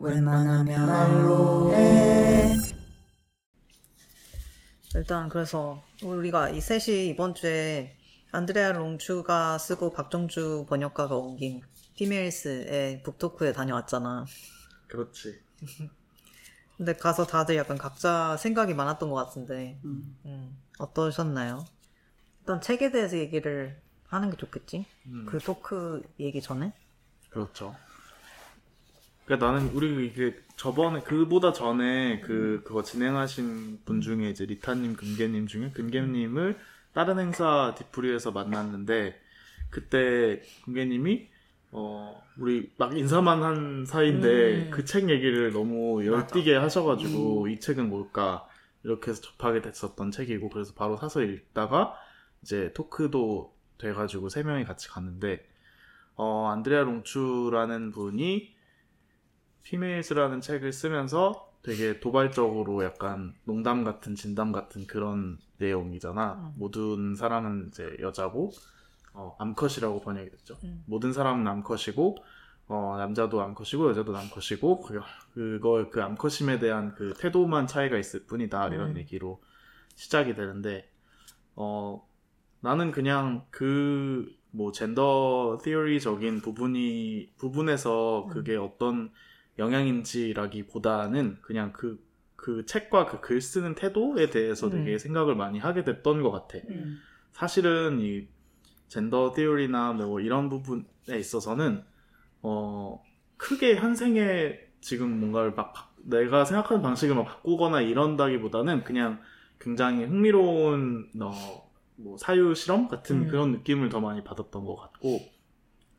웬만하면 말로 해. 일단 그래서 우리가 이 셋이 이번 주에 안드레아 롱추가 쓰고 박정주 번역가가 옮긴 피메일스의 북토크에 다녀왔잖아. 그렇지. 근데 가서 다들 약간 각자 생각이 많았던 것 같은데 음. 음, 어떠셨나요? 일단 책에 대해서 얘기를 하는 게 좋겠지? 음, 그 토크 얘기 전에? 그렇죠. 그러니까 나는 우리 이게 저번에 그보다 전에 그 그거 진행하신 분 중에 이제 리타님, 금계님 중에 금계님을 다른 행사 디프리에서 만났는데 그때 금계님이 어 우리 막 인사만 한 사이인데 음. 그책 얘기를 너무 열띠게 하셔가지고 이 책은 뭘까? 이렇게 해서 접하게 됐었던 책이고 그래서 바로 사서 읽다가 이제 토크도 돼가지고 세 명이 같이 갔는데 어 안드레아 롱추라는 분이 피메일스라는 책을 쓰면서 되게 도발적으로 약간 농담 같은 진담 같은 그런 내용이잖아. 음. 모든 사람은 이제 여자고 어, 암컷이라고 번역이 됐죠. 음. 모든 사람은 암컷이고 어, 남자도 암컷이고 여자도 암컷이고 그, 그걸 그 암컷임에 대한 그 태도만 차이가 있을 뿐이다 이런 음. 얘기로 시작이 되는데 어 나는 그냥 그 뭐 젠더 티어리적인 부분이 부분에서 그게 어떤 영향인지라기보다는 그냥 그 그 책과 그 글 쓰는 태도에 대해서 음. 되게 생각을 많이 하게 됐던 것 같아. 음. 사실은 이 젠더 티어리나 뭐 이런 부분에 있어서는 어 크게 현생에 지금 뭔가를 막 바- 내가 생각하는 방식을 막 바꾸거나 이런다기보다는 그냥 굉장히 흥미로운 어, 뭐 사유 실험 같은 음. 그런 느낌을 더 많이 받았던 것 같고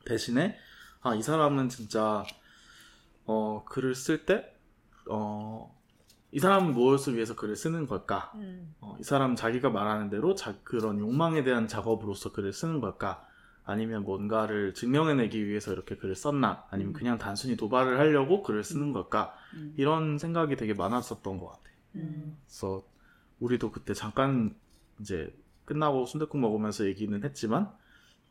대신에 아 이 사람은 진짜 어 글을 쓸 때 어 이 사람은 무엇을 위해서 글을 쓰는 걸까? 음. 어, 이 사람 자기가 말하는 대로 자, 그런 욕망에 대한 작업으로서 글을 쓰는 걸까? 아니면 뭔가를 증명해내기 위해서 이렇게 글을 썼나? 아니면 그냥 단순히 도발을 하려고 글을 쓰는 걸까? 음. 이런 생각이 되게 많았었던 것 같아. 음. 그래서 우리도 그때 잠깐 이제 끝나고 순댓국 먹으면서 얘기는 했지만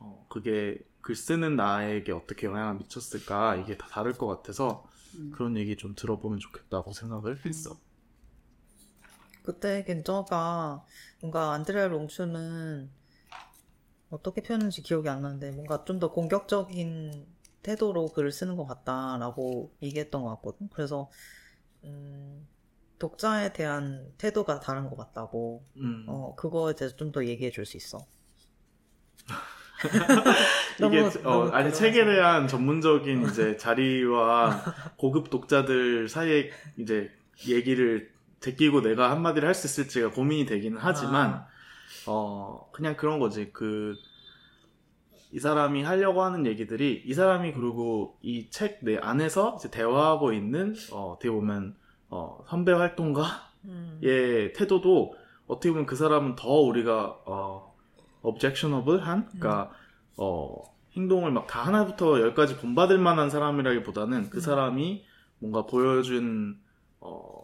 어, 그게 글 쓰는 나에게 어떻게 영향을 미쳤을까 이게 다 다를 것 같아서 음. 그런 얘기 좀 들어보면 좋겠다고 생각을 했어. 그때 겐저가 뭔가 안드레아 롱추는 어떻게 표현했는지 기억이 안 나는데 뭔가 좀 더 공격적인 태도로 글을 쓰는 것 같다라고 얘기했던 것 같거든. 그래서 음, 독자에 대한 태도가 다른 것 같다고. 음. 어 그거에 대해서 좀 더 얘기해 줄 수 있어. 이게 너무- 어, 너무 아니. 책에 대한 전문적인 이제 자리와 고급 독자들 사이에 이제 얘기를 제끼고 내가 한마디를 할 수 있을지가 고민이 되기는 하지만 아. 어 그냥 그런 거지 그 이 사람이 하려고 하는 얘기들이 이 사람이 그리고 이 책 내 안에서 이제 대화하고 있는 어 어떻게 보면 어 선배 활동가의 음. 태도도 어떻게 보면 그 사람은 더 우리가 어 objectionable한 그러니까 어 행동을 막 다 하나부터 열까지 본받을 만한 사람이라기보다는 그 음. 사람이 뭔가 보여준 어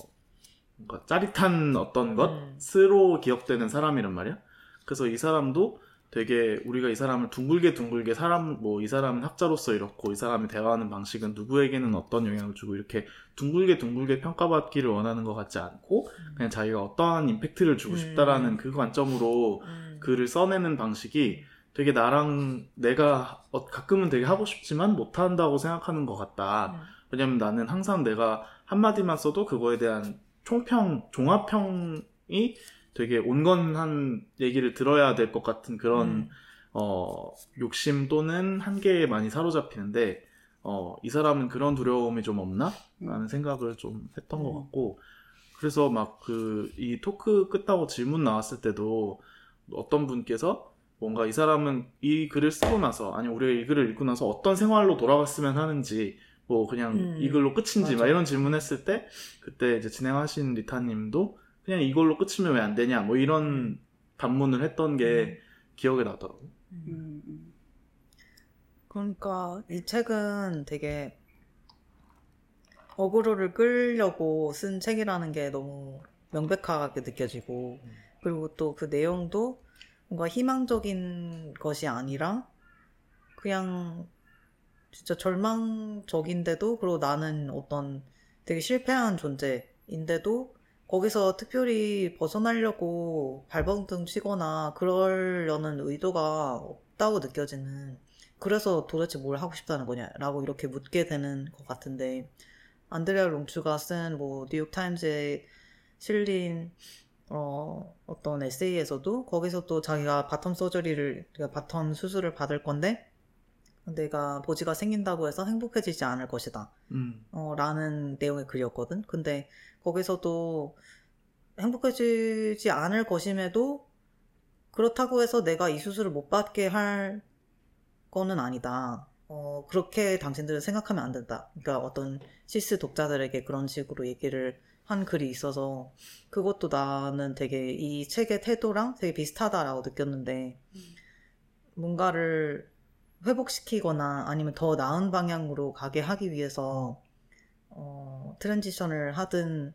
뭔가 짜릿한 어떤 음. 것으로 기억되는 사람이란 말이야. 그래서 이 사람도 되게 우리가 이 사람을 둥글게 둥글게 사람 뭐 이 사람은 학자로서 이렇고 이 사람이 대화하는 방식은 누구에게는 어떤 영향을 주고 이렇게 둥글게 둥글게 평가받기를 원하는 것 같지 않고 그냥 자기가 어떠한 임팩트를 주고 음. 싶다라는 그 관점으로 음. 글을 써내는 방식이 되게 나랑 내가 어, 가끔은 되게 하고 싶지만 못한다고 생각하는 것 같다. 음. 왜냐면 나는 항상 내가 한마디만 써도 그거에 대한 총평, 종합평이 되게 온건한 얘기를 들어야 될 것 같은 그런 음. 어, 욕심 또는 한계에 많이 사로잡히는데 어, 이 사람은 그런 두려움이 좀 없나? 라는 생각을 좀 했던 것 음. 같고 그래서 막 그 이 토크 끝나고 질문 나왔을 때도 어떤 분께서 뭔가 이 사람은 이 글을 쓰고 나서 아니 우리가 이 글을 읽고 나서 어떤 생활로 돌아갔으면 하는지 뭐 그냥 음. 이 글로 끝인지 막 맞아. 이런 질문했을 때 그때 이제 진행하신 리타님도 그냥 이걸로 끝이면 왜 안 되냐 뭐 이런 반문을 했던 게 기억에 나더라고. 음, 음. 그러니까 이 책은 되게 어그로를 끌려고 쓴 책이라는 게 너무 명백하게 느껴지고 음. 그리고 또 그 내용도 뭔가 희망적인 것이 아니라 그냥 진짜 절망적인데도 그리고 나는 어떤 되게 실패한 존재인데도 거기서 특별히 벗어나려고 발버둥 치거나 그러려는 의도가 없다고 느껴지는 그래서 도대체 뭘 하고 싶다는 거냐라고 이렇게 묻게 되는 것 같은데 안드레아 롱추가 쓴 뭐 뉴욕 타임즈에 실린 어, 어떤 에세이에서도 거기서 또 자기가 bottom surgery를 그러니까 bottom 수술을 받을 건데 내가 보지가 생긴다고 해서 행복해지지 않을 것이다. 음. 어, 라는 내용의 글이었거든. 근데 거기서도 행복해지지 않을 것임에도 그렇다고 해서 내가 이 수술을 못 받게 할 거는 아니다. 어, 그렇게 당신들은 생각하면 안 된다. 그러니까 어떤 시스 독자들에게 그런 식으로 얘기를 한 글이 있어서 그것도 나는 되게 이 책의 태도랑 되게 비슷하다라고 느꼈는데 뭔가를 회복시키거나 아니면 더 나은 방향으로 가게 하기 위해서 어, transition을 하든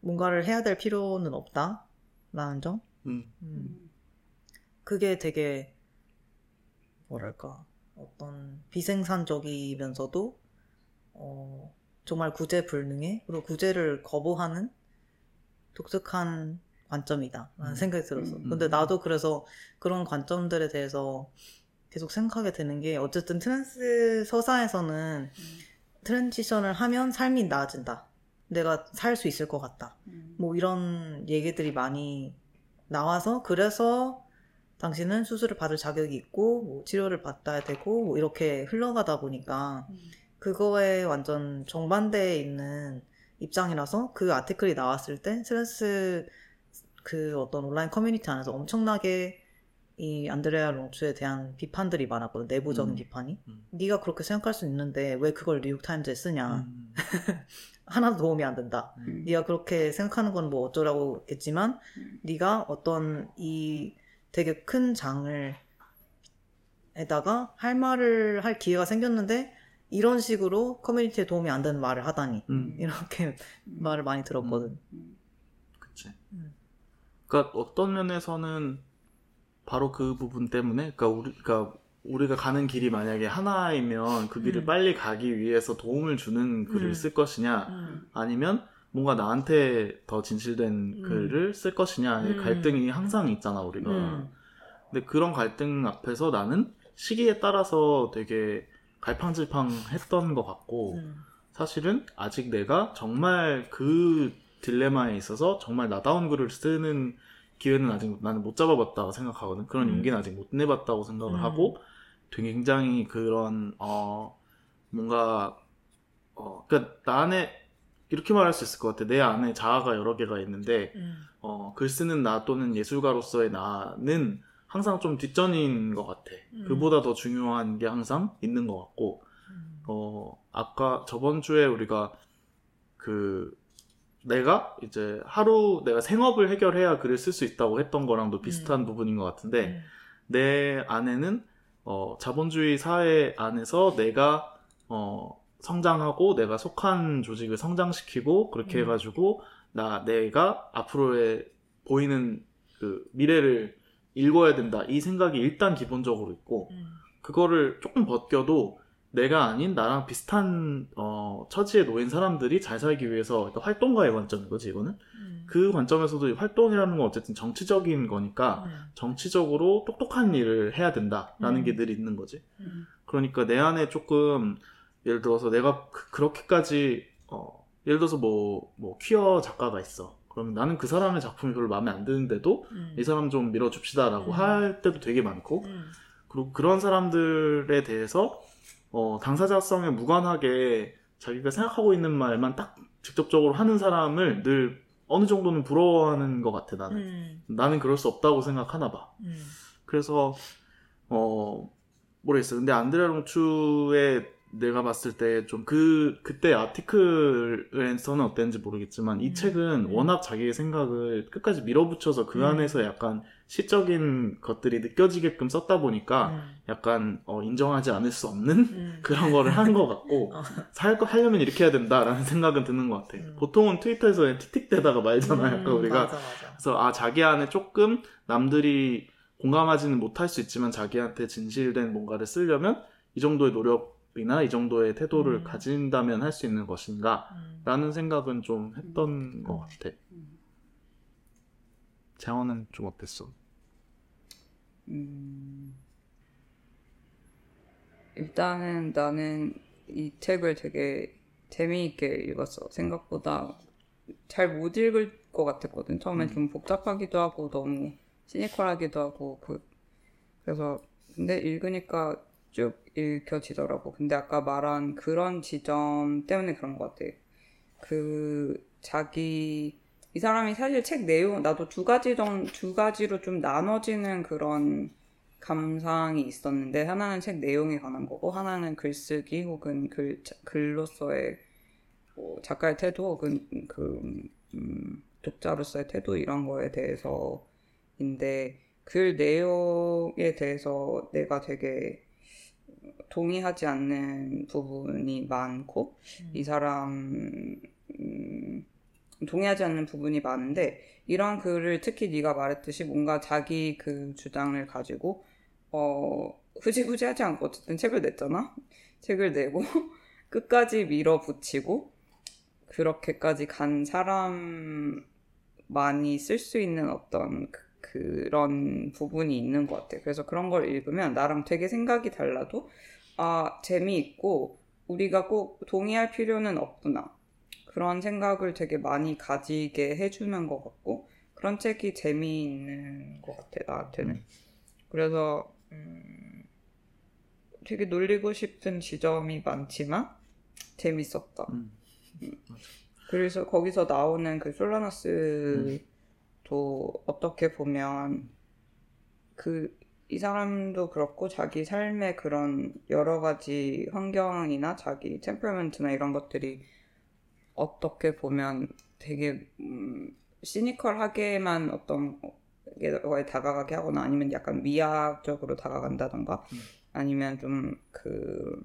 뭔가를 해야 될 필요는 없다라는 점. 음. 음. 그게 되게 뭐랄까 어떤 비생산적이면서도 어, 정말 구제불능해 그리고 구제를 거부하는 독특한 관점이다 라는 음. 생각이 들었어 음. 근데 나도 그래서 그런 관점들에 대해서 계속 생각하게 되는 게 어쨌든 trans 서사에서는 transition을 하면 삶이 나아진다 내가 살 수 있을 것 같다 음. 뭐 이런 얘기들이 많이 나와서 그래서 당신은 수술을 받을 자격이 있고 뭐 치료를 받아야 되고 뭐 이렇게 흘러가다 보니까 음. 그거에 완전 정반대에 있는 입장이라서 그 article이 나왔을 때 trans 그 어떤 온라인 커뮤니티 안에서 엄청나게 이 안드레아 롱추에 대한 비판들이 많았거든 내부적인 음. 비판이 음. 네가 그렇게 생각할 수 있는데 왜 그걸 뉴욕타임즈에 쓰냐 음. 하나도 도움이 안 된다 음. 네가 그렇게 생각하는 건 뭐 어쩌라고 했지만 음. 네가 어떤 이 되게 큰 장을 에다가 할 말을 할 기회가 생겼는데 이런 식으로 커뮤니티에 도움이 안 되는 말을 하다니 음. 이렇게 말을 많이 들었거든. 음. 그치. 음. 그러니까 어떤 면에서는 바로 그 부분 때문에, 그러니까 우리, 그러니까 우리가 가는 길이 만약에 하나이면 그 길을 음. 빨리 가기 위해서 도움을 주는 글을 음. 쓸 것이냐, 음. 아니면 뭔가 나한테 더 진실된 음. 글을 쓸 것이냐의 음. 갈등이 항상 있잖아 우리가. 음. 근데 그런 갈등 앞에서 나는 시기에 따라서 되게 갈팡질팡 했던 것 같고 음. 사실은 아직 내가 정말 그 딜레마에 있어서 정말 나다운 글을 쓰는 기회는 아직 나는 못 잡아봤다고 생각하거든. 그런 음. 용기는 아직 못 내봤다고 생각을 음. 하고 되게 굉장히 그런 어 뭔가 어 그러니까 나 안에 이렇게 말할 수 있을 것 같아. 내 안에 자아가 여러 개가 있는데 음. 어, 글 쓰는 나 또는 예술가로서의 나는 항상 좀 뒷전인 것 같아. 음. 그보다 더 중요한 게 항상 있는 것 같고, 음. 어, 아까 저번 주에 우리가 그, 내가 이제 하루 내가 생업을 해결해야 글을 쓸 수 있다고 했던 거랑도 비슷한 음. 부분인 것 같은데, 음. 내 안에는 어, 자본주의 사회 안에서 내가 어, 성장하고 내가 속한 조직을 성장시키고 그렇게 음. 해가지고 나 내가 앞으로의 보이는 그 미래를 읽어야 된다 이 생각이 일단 기본적으로 있고 음. 그거를 조금 벗겨도 내가 아닌 나랑 비슷한 어, 처지에 놓인 사람들이 잘 살기 위해서 활동가의 관점인 거지 이거는 음. 그 관점에서도 활동이라는 건 어쨌든 정치적인 거니까 음. 정치적으로 똑똑한 일을 해야 된다라는 음. 게늘 있는 거지. 음. 그러니까 내 안에 조금 예를 들어서 내가 그, 렇게까지 어, 예를 들어서 뭐, 뭐 퀴어 작가가 있어. 그러면 나는 그 사람의 작품이 별로 마음에 안 드는데도 음. 이 사람 좀 밀어줍시다라고 음. 할 때도 되게 많고 음. 그리고 그런 사람들에 대해서 어, 당사자성에 무관하게 자기가 생각하고 있는 말만 딱 직접적으로 하는 사람을 늘 어느 정도는 부러워하는 것 같아 나는. 음. 나는 그럴 수 없다고 생각하나 봐. 음. 그래서 어 모르겠어. 근데 안드레 롱추의 내가 봤을 때 좀 그 그때 아티클에서는 어땠는지 모르겠지만 이 음. 책은 음. 워낙 자기의 생각을 끝까지 밀어붙여서 그 음. 안에서 약간 시적인 것들이 느껴지게끔 썼다 보니까 음. 약간 어, 인정하지 않을 수 없는 음. 그런 거를 한 것 같고 어. 살거 하려면 이렇게 해야 된다라는 생각은 드는 것 같아. 음. 보통은 트위터에서 틱틱대다가 말잖아요. 음, 약간 우리가 맞아, 맞아. 그래서 아 자기 안에 조금 남들이 공감하지는 못할 수 있지만 자기한테 진실된 뭔가를 쓰려면 이 정도의 노력을 이나 이 정도의 태도를 음. 가진다면 할 수 있는 것인가 음. 라는 생각은 좀 했던 것 같아 음. 재원은 좀 어땠어? 음, 일단은 나는 이 책을 되게 재미있게 읽었어. 생각보다 잘 못 읽을 것 같았거든. 처음엔 음. 좀 복잡하기도 하고 너무 시니컬하기도 하고 그, 그래서 근데 읽으니까 쭉 읽혀지더라고. 근데 아까 말한 그런 지점 때문에 그런 것 같아. 그 자기 이 사람이 사실 책 내용 나도 두 가지 정, 두 가지로 좀 나눠지는 그런 감상이 있었는데 하나는 책 내용에 관한 거고 하나는 글쓰기 혹은 글 글로서의 뭐 작가의 태도 혹은 그 음, 독자로서의 태도 이런 거에 대해서인데 글 내용에 대해서 내가 되게 동의하지 않는 부분이 많고 이 사람 음, 동의하지 않는 부분이 많은데 이런 글을 특히 네가 말했듯이 뭔가 자기 그 주장을 가지고 어 흐지부지하지 않고 어쨌든. 책을 냈잖아? 책을 내고 끝까지 밀어붙이고 그렇게까지 간 사람만이 쓸 수 있는 어떤 그, 그런 부분이 있는 것 같아 그래서 그런 걸 읽으면 나랑 되게 생각이 달라도 아 재미있고 우리가 꼭 동의할 필요는 없구나. 그런 생각을 되게 많이 가지게 해주는 것 같고 그런 책이 재미있는 것 같아 나한테는. 그래서 음, 되게 놀리고 싶은 지점이 많지만 재밌었다. 음. 그래서 거기서 나오는 그 솔라나스 도 어떻게 보면 그 이 사람도 그렇고 자기 삶의 그런 여러 가지 환경이나 자기 템퍼먼트나 이런 것들이 어떻게 보면 되게 음, 시니컬하게만 어떤 거에 다가가게 하거나 아니면 약간 미학적으로 다가간다던가 음. 아니면 좀그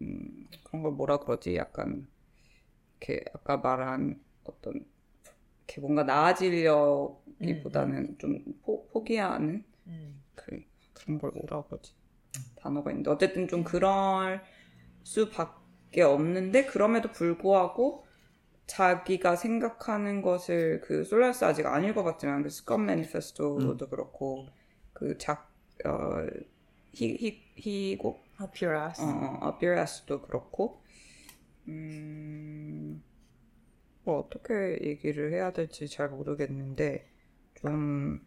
음, 그런 걸 뭐라 그러지 약간 이렇게 아까 말한 어떤 이렇게 뭔가 나아지려기보다는 좀 포, 포기하는 음. 그, 그런 걸 뭐라 그러지? 단어가 있는데 어쨌든 좀 그럴 수밖에 없는데 그럼에도 불구하고 자기가 생각하는 것을 그 솔라스 아직 안 읽어봤지만 그 스컷 매니페스토도 그렇고 그작 어, 히, 히, 희곡? 하피라스. 어, 어, 아비라스도 그렇고. 음, 뭐 어떻게 얘기를 해야 될지 잘 모르겠는데 좀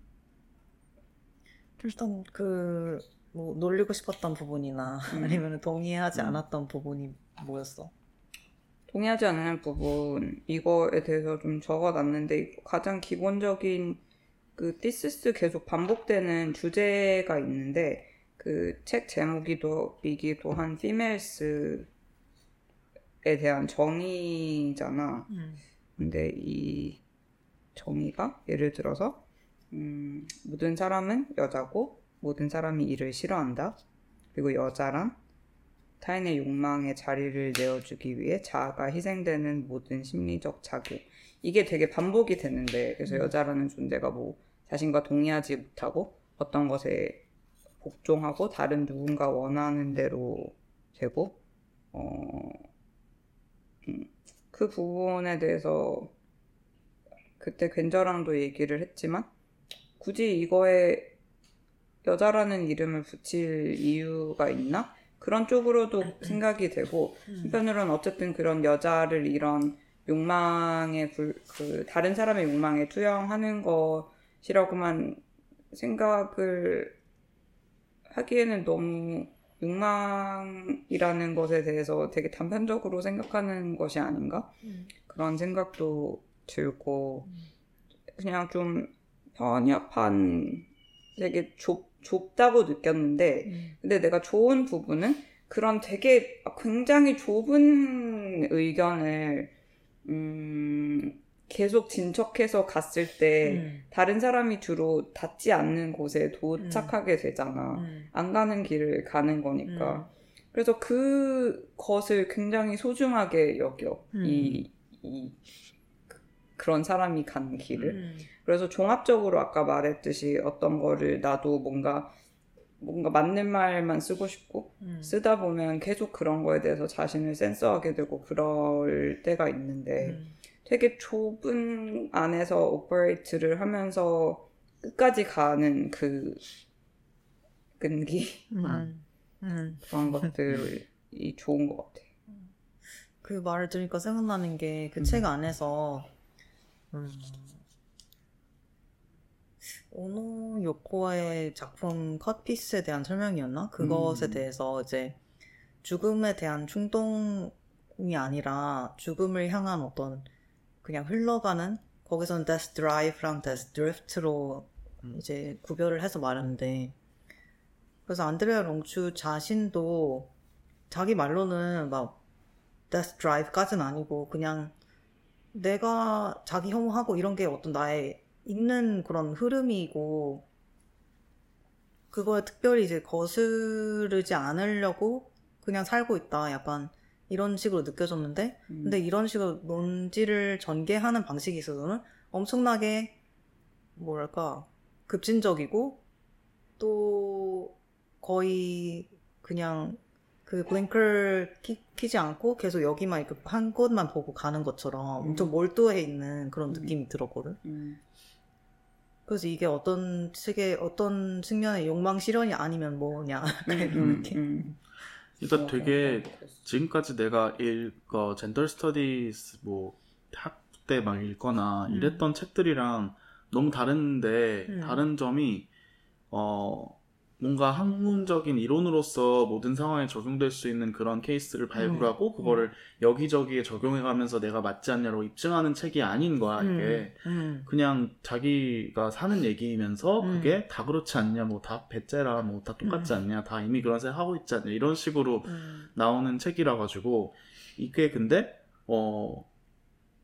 일단 그 뭐 놀리고 싶었던 부분이나 음. 아니면 동의하지 음. 않았던 부분이 뭐였어? 동의하지 않는 부분 이거에 대해서 좀 적어놨는데 가장 기본적인 그 디스스 계속 반복되는 주제가 있는데 그 책 제목이도 이기도 한 피멜스에 대한 정의잖아. 음. 근데 이 정의가 예를 들어서 음, 모든 사람은 여자고 모든 사람이 이를 싫어한다. 그리고 여자란 타인의 욕망에 자리를 내어주기 위해 자아가 희생되는 모든 심리적 자극. 이게 되게 반복이 되는데 그래서 음. 여자라는 존재가 뭐 자신과 동의하지 못하고 어떤 것에 복종하고 다른 누군가 원하는 대로 되고 어, 음, 그 부분에 대해서 그때 괜저랑도 얘기를 했지만 굳이 이거에 여자라는 이름을 붙일 이유가 있나? 그런 쪽으로도 생각이 되고 음. 한편으로는 어쨌든 그런 여자를 이런 욕망에 불, 그 다른 사람의 욕망에 투영하는 것이라고만 생각을 하기에는 너무 욕망이라는 것에 대해서 되게 단편적으로 생각하는 것이 아닌가? 음. 그런 생각도 들고 그냥 좀 번역한 되게 좁, 좁다고 느꼈는데 음. 근데 내가 좋은 부분은 그런 되게 굉장히 좁은 의견을 음, 계속 진척해서 갔을 때 음. 다른 사람이 주로 닿지 않는 곳에 도착하게 되잖아. 음. 안 가는 길을 가는 거니까. 음. 그래서 그 것을 굉장히 소중하게 여겨. 음. 이, 이 그- 그런 사람이 간 길을. 음. 그래서 종합적으로 아까 말했듯이 어떤 거를 나도 뭔가 뭔가 맞는 말만 쓰고 싶고 음. 쓰다 보면 계속 그런 거에 대해서 자신을 센서하게 되고 그럴 때가 있는데 음. 되게 좁은 안에서 operate를 하면서 끝까지 가는 그 끈기 음. 음. 그런 것들이 좋은 것 같아. 그 말을 들으니까 생각나는 게 그 음. 책 안에서 음, 오노 요코의 작품 컷피스에 대한 설명이었나? 그것에 음. 대해서 이제 죽음에 대한 충동이 아니라 죽음을 향한 어떤 그냥 흘러가는 거기서는 death drive랑 death drift로 음. 이제 구별을 해서 말하는데 그래서 안드레아 롱추 자신도 자기 말로는 막 death drive까지는 아니고 그냥 내가 자기 혐오하고 이런 게 어떤 나의 있는 그런 흐름이고 그거에 특별히 이제 거스르지 않으려고 그냥 살고 있다 약간 이런 식으로 느껴졌는데 음. 근데 이런 식으로 논지를 전개하는 방식이 있어서는 엄청나게 뭐랄까 급진적이고 또 거의 그냥 그 블링크를 키, 키지 않고 계속 여기만 이렇게 한 곳만 보고 가는 것처럼 음. 엄청 몰두해 있는 그런 음. 느낌이 들었거든. 음. 그래서 이게 어떤 측의 어떤 측면의 욕망 실현이 아니면 뭐냐 그런 음, 느낌. 음. 어, 되게 어, 어. 지금까지 내가 읽어 gender studies 뭐 학때 막 읽거나 음. 이랬던 책들이랑 너무 다른데 음. 다른 점이 어 뭔가 학문적인 이론으로서 모든 상황에 적용될 수 있는 그런 케이스를 발굴하고 그거를 여기저기에 적용해가면서 내가 맞지 않냐고 입증하는 책이 아닌 거야 이게 음. 그냥 자기가 사는 얘기면서 음. 그게 다 그렇지 않냐 뭐 다 배째라 뭐 다 똑같지 음. 않냐 다 이미 그런 생각 하고 있지 않냐 이런 식으로 음. 나오는 책이라 가지고 이게 근데 어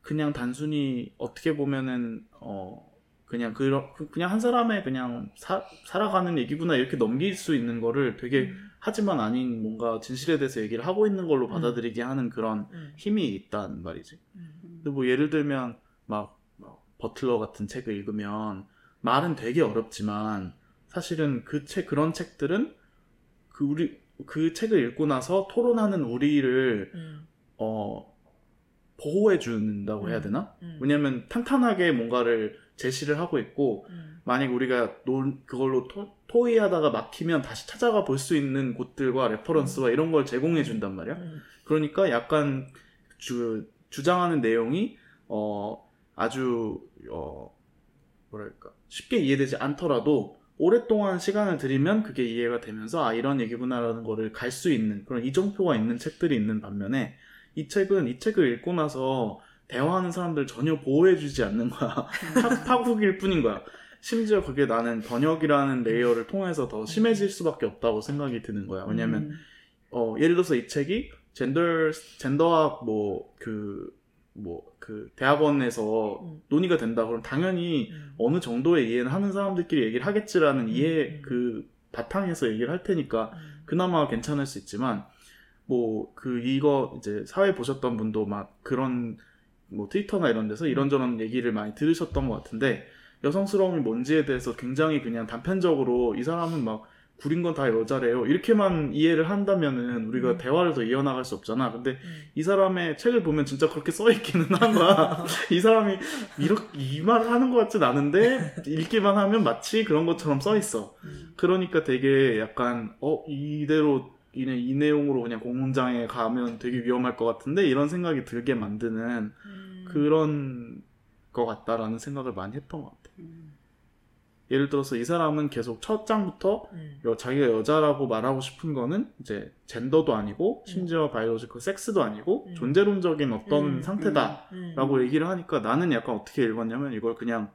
그냥 단순히 어떻게 보면은 어 그냥 그런 그냥 한 사람의 그냥 사, 살아가는 얘기구나 이렇게 넘길 수 있는 거를 되게 음. 하지만 아닌 뭔가 진실에 대해서 얘기를 하고 있는 걸로 받아들이게 하는 그런 음. 힘이 있단 말이지. 음. 근데 뭐 예를 들면 막, 막 버틀러 같은 책을 읽으면 말은 되게 어렵지만 사실은 그 책 그런 책들은 그 우리 그 책을 읽고 나서 토론하는 우리를 음. 어 보호해 준다고 해야 음. 되나? 음. 왜냐면 탄탄하게 뭔가를 제시를 하고 있고 음. 만약 우리가 논 그걸로 토, 토의하다가 막히면 다시 찾아가 볼 수 있는 곳들과 reference와 이런 걸 제공해 준단 말이야. 음. 그러니까 약간 주, 주장하는 내용이 어 아주 어 뭐랄까 쉽게 이해되지 않더라도 오랫동안 시간을 들이면 그게 이해가 되면서 아 이런 얘기구나라는 거를 갈 수 있는 그런 이정표가 있는 책들이 있는 반면에 이 책은 이 책을 읽고 나서 대화하는 사람들 전혀 보호해주지 않는 거야 파- 파국일 뿐인 거야 심지어 그게 나는 번역이라는 layer를 통해서 더 심해질 수밖에 없다고 생각이 드는 거야 왜냐면 음. 어, 예를 들어서 이 책이 젠더 젠더학 뭐 그 뭐 그 대학원에서 음. 논의가 된다 그러면 당연히 음. 어느 정도의 이해는 하는 사람들끼리 얘기를 하겠지라는 이해 음. 그 바탕에서 얘기를 할 테니까 음. 그나마 괜찮을 수 있지만 뭐 그 이거 이제 사회 보셨던 분도 막 그런 뭐 트위터나 이런 데서 이런저런 얘기를 많이 들으셨던 것 같은데 여성스러움이 뭔지에 대해서 굉장히 그냥 단편적으로 이 사람은 막 구린 건 다 여자래요 이렇게만 이해를 한다면은 우리가 음. 대화를 더 이어나갈 수 없잖아 근데 음. 이 사람의 책을 보면 진짜 그렇게 써 있기는 한 거야 이 사람이 이렇게 이 말을 하는 것 같진 않은데 읽기만 하면 마치 그런 것처럼 써 있어 음. 그러니까 되게 약간 어 이대로 이, 이 내용으로 그냥 공문장에 가면 되게 위험할 것 같은데 이런 생각이 들게 만드는 음. 그런 것 같다라는 생각을 많이 했던 것 같아. 음. 예를 들어서 이 사람은 계속 첫 장부터 음. 여- 자기가 여자라고 말하고 싶은 거는 이제 젠더도 아니고 심지어 바이오로지컬 섹스도 아니고 음. 존재론적인 어떤 음, 상태다라고 음. 얘기를 하니까 나는 약간 어떻게 읽었냐면 이걸 그냥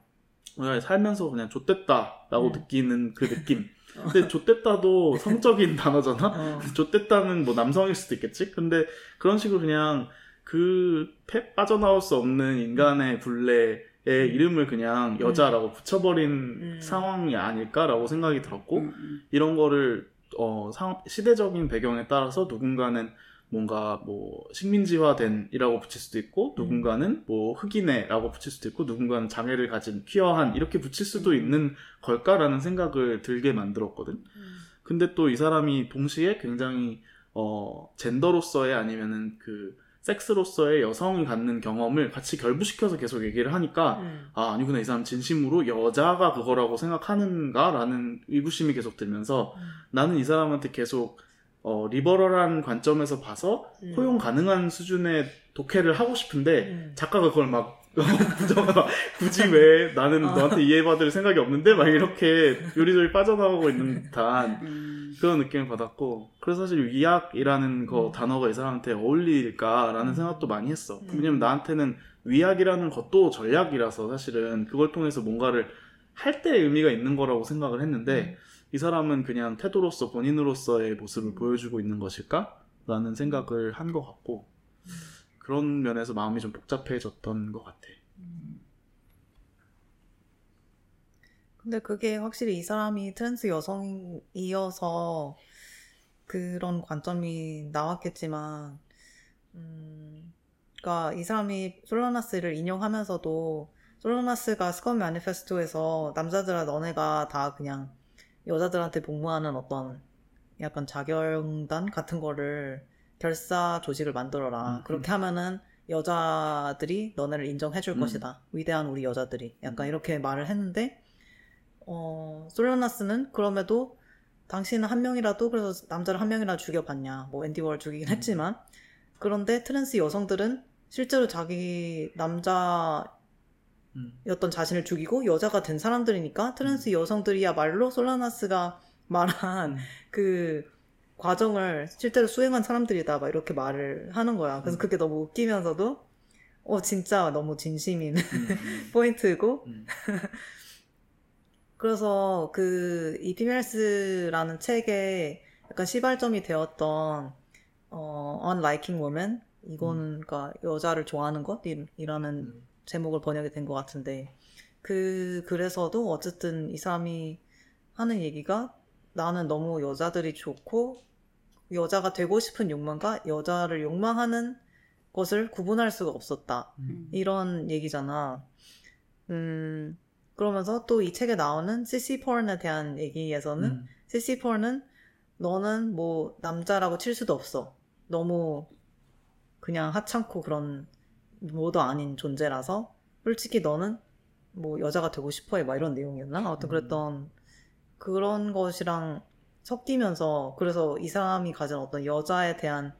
살면서 그냥 좆됐다라고 음. 느끼는 그 느낌. 근데 좆됐다도 성적인 단어잖아. 어. 좆됐다는 뭐 남성일 수도 있겠지? 근데 그런 식으로 그냥 그 패 빠져나올 수 없는 인간의 굴레의 이름을 그냥 여자라고 붙여버린 음. 상황이 아닐까라고 생각이 들었고 음, 음. 이런 거를 어, 상- 시대적인 배경에 따라서 누군가는 뭔가 뭐 식민지화된이라고 붙일 수도 있고 누군가는 뭐 흑인애라고 붙일 수도 있고 누군가는 장애를 가진 퀴어한 이렇게 붙일 수도 있는 걸까라는 생각을 들게 만들었거든. 근데 또 이 사람이 동시에 굉장히 어 젠더로서의 아니면은 그 섹스로서의 여성이 갖는 경험을 같이 결부시켜서 계속 얘기를 하니까 음. 아 아니구나 이 사람 진심으로 여자가 그거라고 생각하는가라는 의구심이 계속 들면서 음. 나는 이 사람한테 계속 어 리버럴한 관점에서 봐서 음. 포용 가능한 수준의 독해를 하고 싶은데 음. 작가가 그걸 막 부정하 막 굳이 왜 나는 어. 너한테 이해받을 생각이 없는데 막 이렇게 요리조리 빠져나가고 있는 듯한 음. 그런 느낌을 받았고 그래서 사실 위약이라는 거 음. 단어가 이 사람한테 어울릴까라는 음. 생각도 많이 했어 음. 왜냐면 나한테는 위약이라는 것도 전략이라서 사실은 그걸 통해서 뭔가를 할 때 의미가 있는 거라고 생각을 했는데 이 사람은 그냥 태도로서 본인으로서의 모습을 보여주고 있는 것일까? 라는 생각을 한 것 같고 그런 면에서 마음이 좀 복잡해졌던 것 같아. 근데 그게 확실히 이 사람이 trans 여성이어서 그런 관점이 나왔겠지만, 음, 그러니까 이 사람이 솔라나스를 인용하면서도 솔라나스가 스컷 매니페스토에서 남자들아 너네가 다 그냥 여자들한테 복무하는 어떤 약간 자경단 같은 거를 결사 조직을 만들어라. 음, 그렇게 하면은 여자들이 너네를 인정해 줄 음. 것이다. 위대한 우리 여자들이. 약간 음. 이렇게 말을 했는데, 어, 솔라나스는 그럼에도 당신은 한 명이라도 그래서 남자를 한 명이라도 죽여봤냐. 뭐 앤디 월 죽이긴 음. 했지만, 그런데 트랜스 여성들은 실제로 자기 남자였던 음. 자신을 죽이고 여자가 된 사람들이니까 트랜스 여성들이야말로 솔라나스가 말한 음. 그 과정을 실제로 수행한 사람들이다 막 이렇게 말을 하는 거야. 그래서 음. 그게 너무 웃기면서도 어 진짜 너무 진심인 음. 포인트고 음. 그래서 그 이 Females라는 책에 약간 시발점이 되었던 어 Unliking Woman 이거는 그러니까 여자를 좋아하는 것 이- 이라는 음. 제목을 번역이 된 것 같은데 그 글에서도 어쨌든 이 사람이 하는 얘기가 나는 너무 여자들이 좋고 여자가 되고 싶은 욕망과 여자를 욕망하는 것을 구분할 수가 없었다 음. 이런 얘기잖아. 음 그러면서 또 이 책에 나오는 CC 폰에 대한 얘기에서는 음. CC 폰은 너는 뭐 남자라고 칠 수도 없어. 너무 그냥 하찮고 그런 뭐도 아닌 존재라서 솔직히 너는 뭐 여자가 되고 싶어해 막 이런 내용이었나? 아무튼 음. 그랬던 그런 것이랑 섞이면서 그래서 이 사람이 가진 어떤 여자에 대한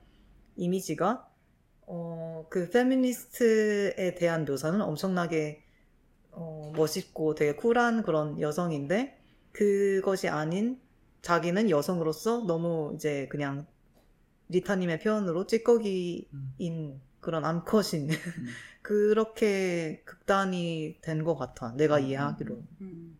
이미지가 어, 그 페미니스트에 대한 묘사는 엄청나게 어, 멋있고 되게 쿨한 그런 여성인데 그것이 아닌 자기는 여성으로서 너무 이제 그냥 리타님의 표현으로 찌꺼기인 음. 그런 암컷인 그렇게 극단이 된 것 같아. 내가 음, 이해하기로. 음.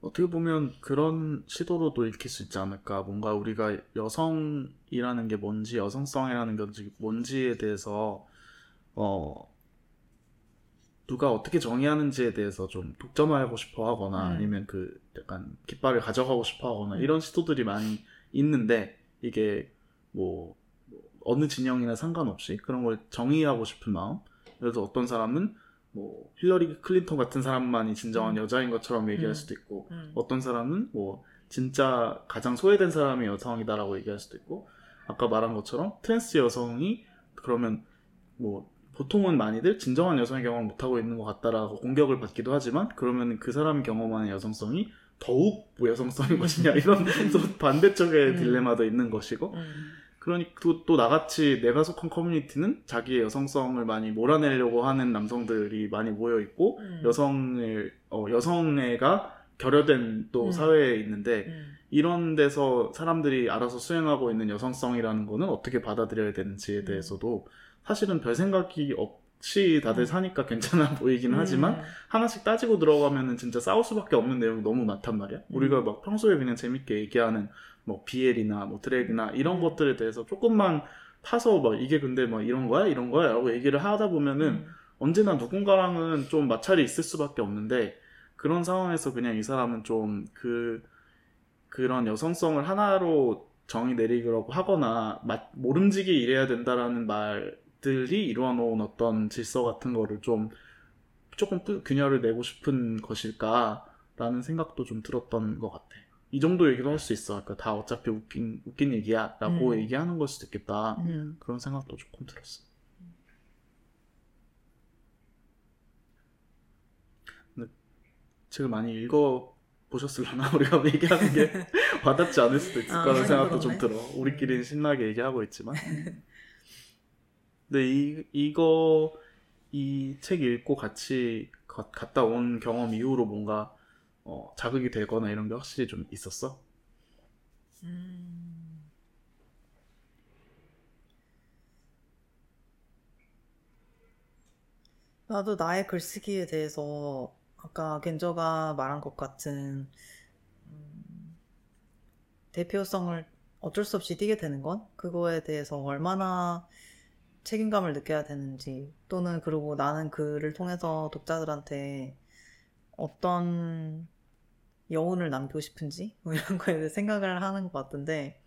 어떻게 보면 그런 시도로도 읽힐 수 있지 않을까. 뭔가 우리가 여성이라는 게 뭔지, 여성성이라는 게 뭔지에 대해서, 어, 누가 어떻게 정의하는지에 대해서 좀 독점하고 싶어 하거나 음. 아니면 그 약간 깃발을 가져가고 싶어 하거나 음. 이런 시도들이 많이 있는데 이게 뭐 어느 진영이나 상관없이 그런 걸 정의하고 싶은 마음. 그래서 어떤 사람은 뭐 힐러리 클린턴 같은 사람만이 진정한 음. 여자인 것처럼 얘기할 음. 수도 있고 음. 어떤 사람은 뭐 진짜 가장 소외된 사람이 여성이다라고 얘기할 수도 있고 아까 말한 것처럼 트랜스 여성이 그러면 뭐 보통은 많이들 진정한 여성의 경험을 못하고 있는 것 같다라고 공격을 받기도 하지만 그러면 그 사람이 경험하는 여성성이 더욱 뭐 여성성인 것이냐 이런 또 반대쪽의 음. 딜레마도 있는 것이고 음. 그러니 또, 또 나같이 내가 속한 커뮤니티는 자기의 여성성을 많이 몰아내려고 하는 남성들이 많이 모여 있고 음. 여성을 어, 여성애가 결여된 또 음. 사회에 있는데 음. 이런 데서 사람들이 알아서 수행하고 있는 여성성이라는 거는 어떻게 받아들여야 되는지에 음. 대해서도 사실은 별 생각이 없이 다들 음. 사니까 괜찮아 보이긴 음. 하지만 하나씩 따지고 들어가면은 진짜 싸울 수밖에 없는 내용이 너무 많단 말이야. 우리가 막 평소에 그냥 재밌게 얘기하는 뭐 BL이나 뭐 드랙이나 이런 음. 것들에 대해서 조금만 파서 막 이게 근데 막 이런 거야 이런 거야 라고 얘기를 하다 보면은 음. 언제나 누군가랑은 좀 마찰이 있을 수밖에 없는데 그런 상황에서 그냥 이 사람은 좀 그 그런 여성성을 하나로 정의 내리려고 하거나 마- 모름지기 이래야 된다라는 말들이 이루어놓은 어떤 질서 같은 거를 좀 조금 끄- 균열을 내고 싶은 것일까라는 생각도 좀 들었던 것 같아. 이 정도 얘기도 할 수 있어. 그러니까 다 어차피 웃긴 웃긴 얘기야 라고 음. 얘기하는 걸 수도 있겠다. 음. 그런 생각도 조금 들었어. 근데 책을 많이 읽어 보셨을려나 우리가 얘기하는 게 와닿지 않을 수도 있을 아, 거라는 생각도 좀 그러네. 들어. 우리끼리는 신나게 얘기하고 있지만. 근데 이 이거 이 책 읽고 같이 가- 갔다 온 경험 이후로 뭔가 어, 자극이 되거나 이런 게 확실히 좀 있었어. 음. 나도 나의 글쓰기에 대해서 아까 겐저가 말한 것 같은 음, 대표성을 어쩔 수 없이 띠게 되는 건 그거에 대해서 얼마나 책임감을 느껴야 되는지 또는 그리고 나는 글을 통해서 독자들한테 어떤 여운을 남기고 싶은지 뭐 이런 거에 대해 생각을 하는 것 같은데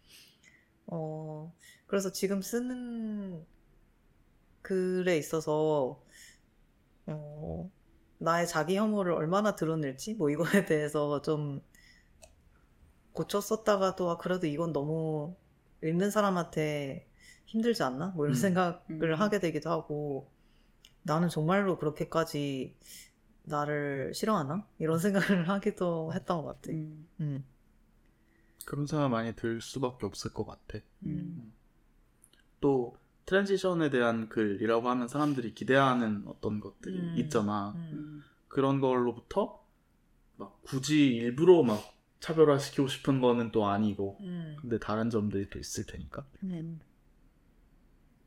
어 그래서 지금 쓰는 글에 있어서 어 나의 자기 혐오를 얼마나 드러낼지 뭐 이거에 대해서 좀 고쳐 썼다가도 아 그래도 이건 너무 읽는 사람한테 힘들지 않나 뭐 이런 음. 생각을 음. 하게 되기도 하고 나는 정말로 그렇게까지 나를 싫어하나 이런 생각을 하기도 했던 것 같아. 음. 음. 그런 생각 많이 들 수밖에 없을 것 같아. 음. 또 transition에 대한 글이라고 하면 사람들이 기대하는 어떤 것들이 음. 있잖아. 음. 음. 그런 걸로부터 막 굳이 일부러 막 차별화 시키고 싶은 거는 또 아니고 음. 근데 다른 점들이 또 있을 테니까. 음.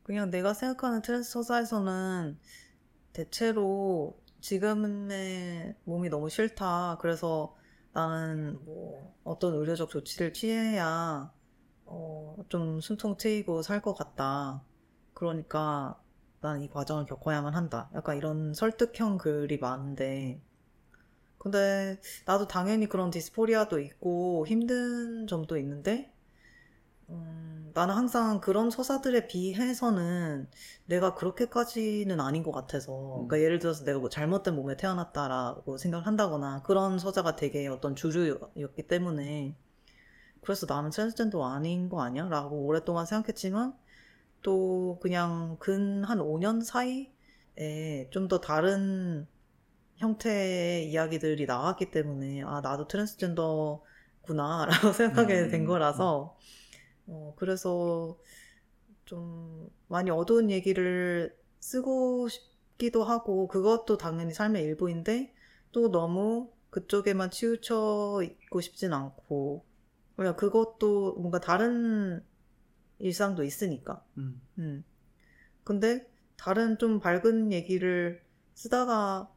그냥 내가 생각하는 트랜스 서사에서는 대체로 지금의 몸이 너무 싫다. 그래서 나는 뭐 어떤 의료적 조치를 취해야 어, 좀 숨통 트이고 살 것 같다. 그러니까 나는 이 과정을 겪어야만 한다. 약간 이런 설득형 글이 많은데 근데 나도 당연히 그런 dysphoria도 있고 힘든 점도 있는데 음, 나는 항상 그런 서사들에 비해서는 내가 그렇게까지는 아닌 것 같아서. 그러니까 예를 들어서 내가 뭐 잘못된 몸에 태어났다라고 생각을 한다거나 그런 서사가 되게 어떤 주류였기 때문에 그래서 나는 트랜스젠더 아닌 거 아니야? 라고 오랫동안 생각했지만 또 그냥 근 한 5년 사이에 좀 더 다른 형태의 이야기들이 나왔기 때문에 아 나도 트랜스젠더구나 라고 생각하게 음, 된 음, 거라서 어 그래서 좀 많이 어두운 얘기를 쓰고 싶기도 하고 그것도 당연히 삶의 일부인데 또 너무 그쪽에만 치우쳐 있고 싶진 않고 그냥 그것도 뭔가 다른 일상도 있으니까 음. 음. 근데 다른 좀 밝은 얘기를 쓰다가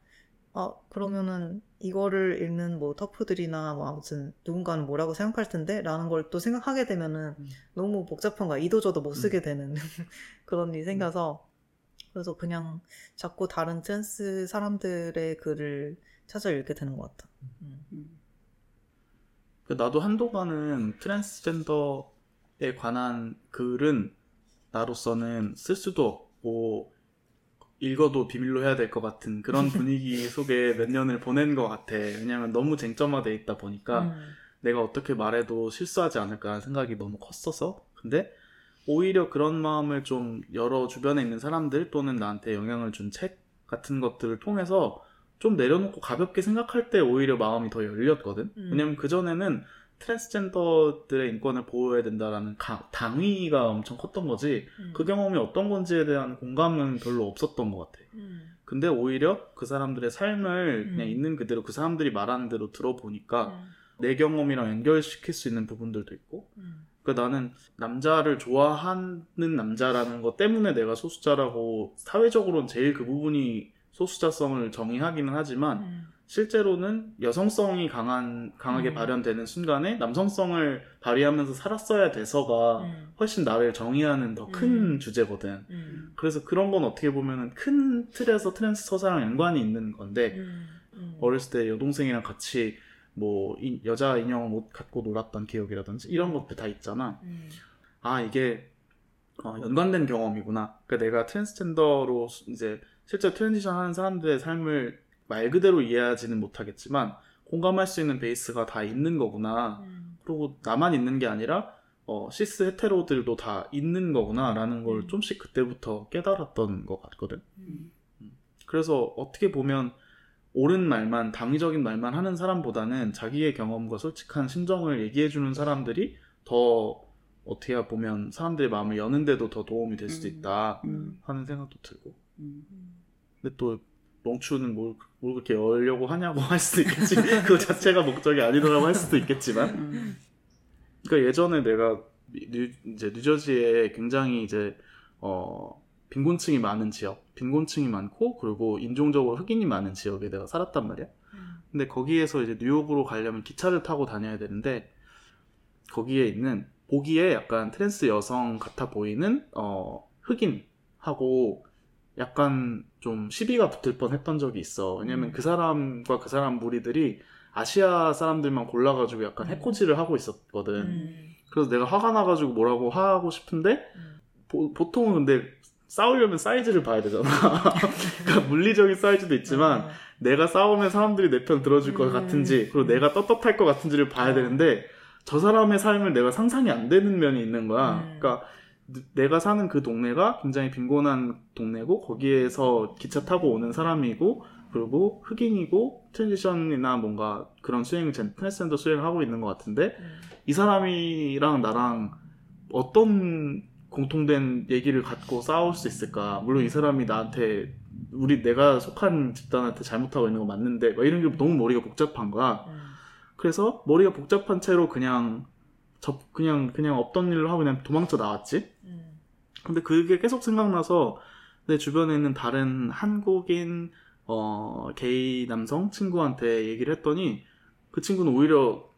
아 그러면은 이거를 읽는 뭐 TERF들이나 뭐 아무튼 누군가는 뭐라고 생각할 텐데 라는 걸 또 생각하게 되면은 음. 너무 복잡한 거야 이도저도 못 쓰게 되는 그런 일이 생겨서 그래서 그냥 자꾸 다른 트랜스 사람들의 글을 찾아 읽게 되는 것 같아 음. 음. 그 나도 한동안은 트랜스젠더에 관한 글은 나로서는 쓸 수도 없고 읽어도 비밀로 해야 될 것 같은 그런 분위기 속에 몇 년을 보낸 것 같아. 왜냐면 너무 쟁점화돼 있다 보니까 음. 내가 어떻게 말해도 실수하지 않을까라는 생각이 너무 컸어서 근데 오히려 그런 마음을 좀 여러 주변에 있는 사람들 또는 나한테 영향을 준 책 같은 것들을 통해서 좀 내려놓고 가볍게 생각할 때 오히려 마음이 더 열렸거든 음. 왜냐면 그전에는 트랜스젠더들의 인권을 보호해야 된다라는 가- 당위가 엄청 컸던 거지 음. 그 경험이 어떤 건지에 대한 공감은 별로 없었던 것 같아 음. 근데 오히려 그 사람들의 삶을 그냥 음. 있는 그대로 그 사람들이 말하는 대로 들어보니까 음. 내 경험이랑 연결시킬 수 있는 부분들도 있고 음. 그러니까 나는 남자를 좋아하는 남자라는 것 때문에 내가 소수자라고 사회적으로는 제일 그 부분이 소수자성을 정의하기는 하지만 음. 실제로는 여성성이 강한 강하게 음. 발현되는 순간에 남성성을 발휘하면서 살았어야 돼서가 음. 훨씬 나를 정의하는 더큰 음. 주제거든. 음. 그래서 그런 건 어떻게 보면은 큰 틀에서 트랜스 서사랑 연관이 있는 건데 음. 음. 어렸을 때 여동생이랑 같이 뭐 이- 여자 인형 옷 갖고 놀았던 기억이라든지 이런 것들 다 있잖아. 음. 아 이게 어, 연관된 경험이구나. 그러니까 내가 트랜스젠더로 수- 이제 실제 transition 하는 사람들의 삶을 말 그대로 이해하지는 못하겠지만 공감할 수 있는 베이스가 다 있는 거구나. 그리고 나만 있는 게 아니라 어, cis hetero들도 다 있는 거구나라는 걸 좀씩 그때부터 깨달았던 것 같거든. 음. 그래서 어떻게 보면 옳은 말만 당위적인 말만 하는 사람보다는 자기의 경험과 솔직한 심정을 얘기해주는 사람들이 더 어떻게 보면 사람들의 마음을 여는데도 더 도움이 될 수도 음. 있다 음. 하는 생각도 들고. 음. 근데 또 롱추는 뭘, 뭘 그렇게 열려고 하냐고 할 수도 있겠지. 그 자체가 목적이 아니더라고 할 수도 있겠지만. 음. 그러니까 예전에 내가 뉴, 이제 뉴저지에 굉장히 이제 어 빈곤층이 많은 지역, 빈곤층이 많고 그리고 인종적으로 흑인이 많은 지역에 내가 살았단 말이야. 근데 거기에서 이제 뉴욕으로 가려면 기차를 타고 다녀야 되는데 거기에 있는 보기에 약간 트랜스 여성 같아 보이는 어 흑인하고 약간 좀 시비가 붙을 뻔 했던 적이 있어. 왜냐면 음. 그 사람과 그 사람 무리들이 아시아 사람들만 골라가지고 약간 음. 해코지를 하고 있었거든. 음. 그래서 내가 화가 나가지고 뭐라고 하고 싶은데 음. 보, 보통은 근데 싸우려면 사이즈를 봐야 되잖아. 그러니까 물리적인 사이즈도 있지만 어. 내가 싸우면 사람들이 내 편 들어줄 것 음. 같은지 그리고 내가 떳떳할 것 같은지를 봐야 어. 되는데 저 사람의 삶을 내가 상상이 안 되는 면이 있는 거야. 음. 그러니까 느- 내가 사는 그 동네가 굉장히 빈곤한 동네고 거기에서 기차 타고 오는 사람이고 그리고 흑인이고 transition이나 뭔가 그런 수행을 젠- 트랜스젠더 수행을 하고 있는 것 같은데 음. 이 사람이랑 나랑 어떤 공통된 얘기를 갖고 싸울 수 있을까? 물론 이 사람이 나한테 우리 내가 속한 집단한테 잘못하고 있는 거 맞는데 막 이런 게 너무 머리가 복잡한 거야. 음. 그래서 머리가 복잡한 채로 그냥 접 그냥 그냥 없던 일로 하고 그냥 도망쳐 나왔지. 음. 근데 그게 계속 생각나서 내 주변에 있는 다른 한국인 어 게이 남성 친구한테 얘기를 했더니 그 친구는 오히려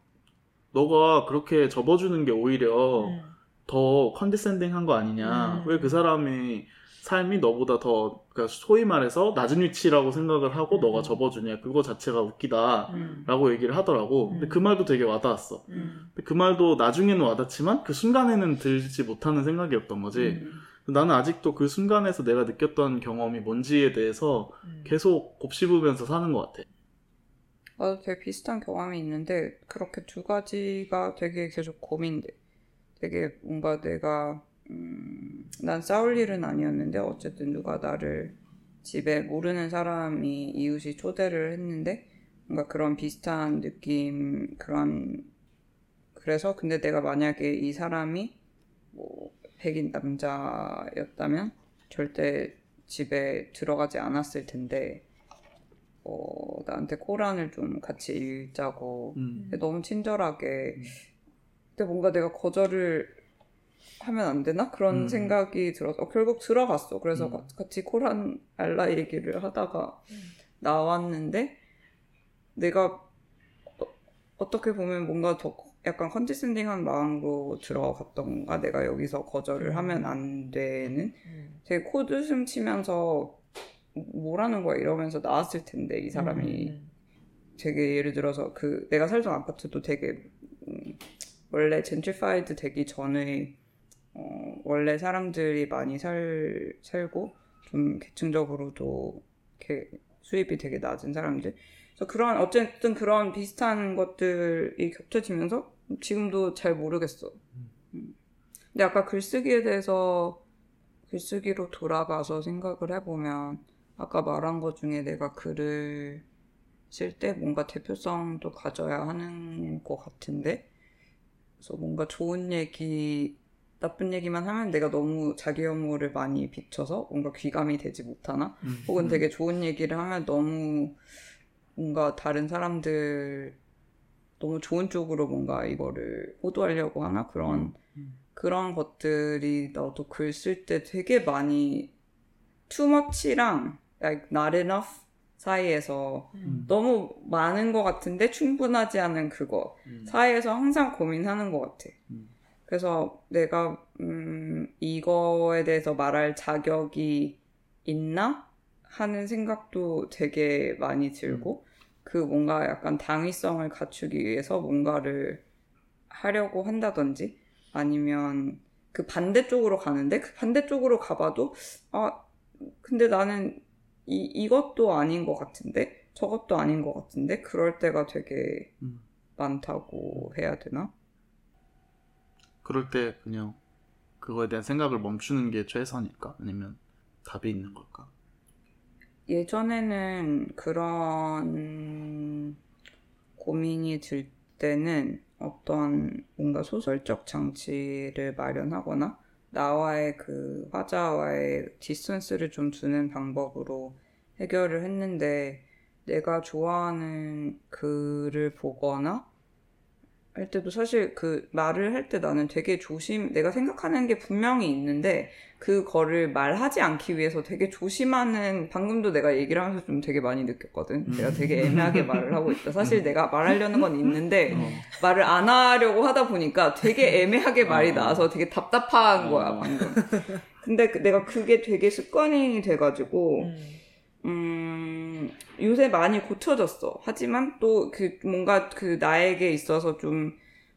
너가 그렇게 접어주는 게 오히려 음. 더 컨디센딩한 거 아니냐. 음. 왜그 사람의 삶이 너보다 더 그러니까 소위 말해서 낮은 위치라고 생각을 하고 음. 너가 접어주냐. 그거 자체가 웃기다. 음. 라고 얘기를 하더라고. 근데 음. 그 말도 되게 와닿았어. 음. 근데 그 말도 나중에는 와닿지만 그 순간에는 들지 못하는 생각이었던 거지. 음. 나는 아직도 그 순간에서 내가 느꼈던 경험이 뭔지에 대해서 음. 계속 곱씹으면서 사는 것 같아. 나도 되게 비슷한 경험이 있는데 그렇게 두 가지가 되게 계속 고민돼. 되게 뭔가 내가 음, 난 싸울 일은 아니었는데 어쨌든 누가 나를 집에 모르는 사람이 이웃이 초대를 했는데 뭔가 그런 비슷한 느낌 그런 그래서 근데 내가 만약에 이 사람이 뭐 백인 남자였다면 절대 집에 들어가지 않았을 텐데 어, 나한테 코란을 좀 같이 읽자고. 음. 너무 친절하게. 근데 뭔가 내가 거절을 하면 안 되나? 그런 음. 생각이 들어서 어, 결국 들어갔어. 그래서 음. 가- 같이 코란 알라 얘기를 하다가 음. 나왔는데 내가 어, 떻게 보면 뭔가 더 약간 condescending한 마음으로 들어갔던가 내가 여기서 거절을 음. 하면 안 되는 음. 되게 코웃음 치면서 뭐라는 거야 이러면서 나왔을 텐데 이 사람이 음. 되게 예를 들어서 그 내가 살던 아파트도 되게 음, 원래 gentrified 되기 전에 어, 원래 사람들이 많이 살 살고 좀 계층적으로도 이렇게 수입이 되게 낮은 사람들 그래서 그런 어쨌든 그런 비슷한 것들이 겹쳐지면서 지금도 잘 모르겠어. 음. 근데 아까 글쓰기에 대해서 글쓰기로 돌아가서 생각을 해보면 아까 말한 것 중에 내가 글을 쓸 때 뭔가 대표성도 가져야 하는 것 같은데 그래서 뭔가 좋은 얘기 나쁜 얘기만 하면 내가 너무 자기 혐오를 많이 비춰서 뭔가 귀감이 되지 못하나 음. 혹은 되게 좋은 얘기를 하면 너무 뭔가 다른 사람들 너무 좋은 쪽으로 뭔가 이거를 호도하려고 하나 그런 음. 그런 것들이 나도 글 쓸 때 되게 많이 too much랑 like not enough 사이에서 음. 너무 많은 것 같은데 충분하지 않은 그거 음. 사이에서 항상 고민하는 것 같아. 음. 그래서 내가 음, 이거에 대해서 말할 자격이 있나 하는 생각도 되게 많이 들고 그 뭔가 약간 당위성을 갖추기 위해서 뭔가를 하려고 한다든지 아니면 그 반대쪽으로 가는데 그 반대쪽으로 가봐도 아 근데 나는 이, 이것도 아닌 것 같은데 저것도 아닌 것 같은데 그럴 때가 되게 음. 많다고 해야 되나? 그럴 때 그냥 그거에 대한 생각을 멈추는 게 최선일까? 아니면 답이 있는 걸까? 예전에는 그런 고민이 들 때는 어떤 뭔가 소설적 장치를 마련하거나 나와의 그 화자와의 distance를 좀 두는 방법으로 해결을 했는데 내가 좋아하는 글을 보거나 할 때도 사실 그 말을 할 때 나는 되게 조심, 내가 생각하는 게 분명히 있는데 그거를 말하지 않기 위해서 되게 조심하는 방금도 내가 얘기를 하면서 좀 되게 많이 느꼈거든. 내가 되게 애매하게 말을 하고 있다. 사실 내가 말하려는 건 있는데 어. 말을 안 하려고 하다 보니까 되게 애매하게 말이 어. 나와서 되게 답답한 거야, 어. 방금. 근데 그- 내가 그게 되게 습관이 돼가지고 음. 음, 요새 많이 고쳐졌어. 하지만 또 그 뭔가 그 나에게 있어서 좀,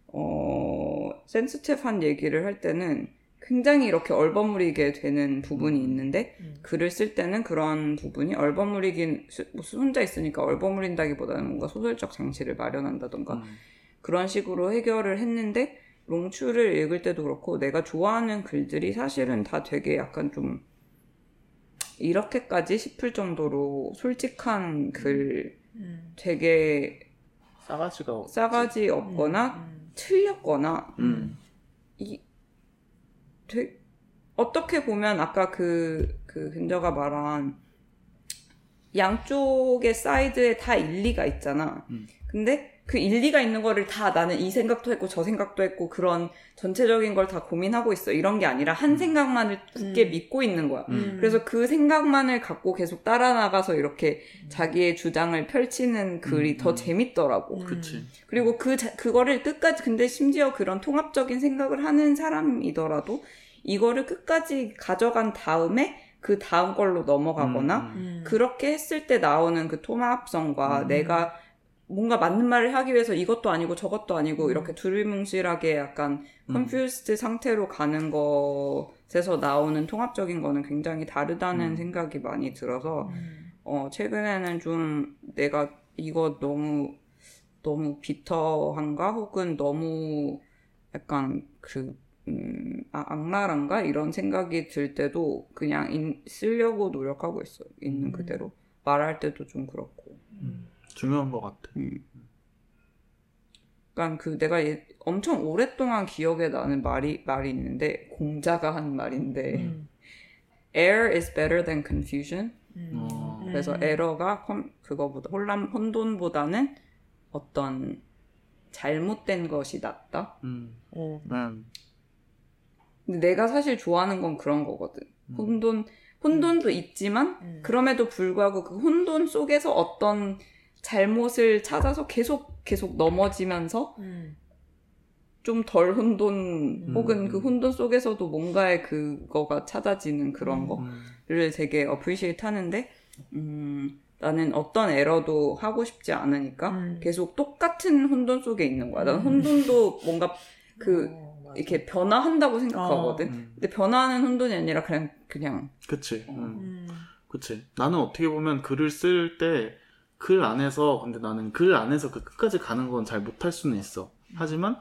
어, 센스티브한 얘기를 할 때는 굉장히 이렇게 얼버무리게 되는 부분이 있는데, 음. 글을 쓸 때는 그런 부분이 얼버무리긴, 수- 뭐 혼자 있으니까 얼버무린다기보다는 뭔가 소설적 장치를 마련한다던가, 음. 그런 식으로 해결을 했는데, 롱추를 읽을 때도 그렇고, 내가 좋아하는 글들이 사실은 다 되게 약간 좀, 이렇게까지 싶을 정도로 솔직한 글, 음. 되게 싸가지가 없- 싸가지 없거나 음. 틀렸거나 음. 이 되, 어떻게 보면 아까 그, 그 근저가 말한 양쪽의 사이드에 다 일리가 있잖아. 음. 근데 그 일리가 있는 거를 다 나는 이 생각도 했고 저 생각도 했고 그런 전체적인 걸 다 고민하고 있어. 이런 게 아니라 한 생각만을 굳게 음. 믿고 있는 거야. 음. 그래서 그 생각만을 갖고 계속 따라 나가서 이렇게 자기의 주장을 펼치는 글이 음, 더 음. 재밌더라고. 음. 그치. 그리고 그 자- 그거를 끝까지 근데 심지어 그런 통합적인 생각을 하는 사람이더라도 이거를 끝까지 가져간 다음에 그 다음 걸로 넘어가거나 음, 음. 음. 그렇게 했을 때 나오는 그 통합성과 음. 내가 뭔가 맞는 말을 하기 위해서 이것도 아니고 저것도 아니고 음. 이렇게 두리뭉실하게 약간 음. confused 상태로 가는 것에서 나오는 통합적인 거는 굉장히 다르다는 음. 생각이 많이 들어서 음. 어, 최근에는 좀 내가 이거 너무, 너무 bitter한가? 혹은 너무 약간 그, 음, 아, 악랄한가? 이런 생각이 들 때도 그냥 인- 쓰려고 노력하고 있어. 있는 음. 그대로. 말할 때도 좀 그렇고. 음. 중요한 것 같아. 음. 그러니까 그 내가 예- 엄청 오랫동안 기억에 나는 말이, 말이 있는데, 공자가 한 말인데, 음. air is better than confusion. 음. 어. 그래서 음. 에러가 컴- 그거보다 혼란 혼돈보다는 어떤 잘못된 것이 낫다. 음. 어. 난 근데 내가 사실 좋아하는 건 그런 거거든. 음. 혼돈 혼돈도 있지만 음. 그럼에도 불구하고 그 혼돈 속에서 어떤 잘못을 찾아서 계속 계속 넘어지면서 음. 좀덜 혼돈 음. 혹은 그 혼돈 속에서도 뭔가의 그거가 찾아지는 그런 음. 거. 음. 를 되게 appreciate 하는데 음, 나는 어떤 에러도 하고 싶지 않으니까 음. 계속 똑같은 혼돈 속에 있는 거야. 나는 음. 혼돈도 뭔가 그 어. 이렇게 변화한다고 생각하거든. 음. 근데 변화하는 혼돈이 아니라 그냥 그냥 그치. 어. 그치. 나는 어떻게 보면 글을 쓸때 글 안에서 근데 나는 글 안에서 그 끝까지 가는 건 잘 못할 수는 있어. 하지만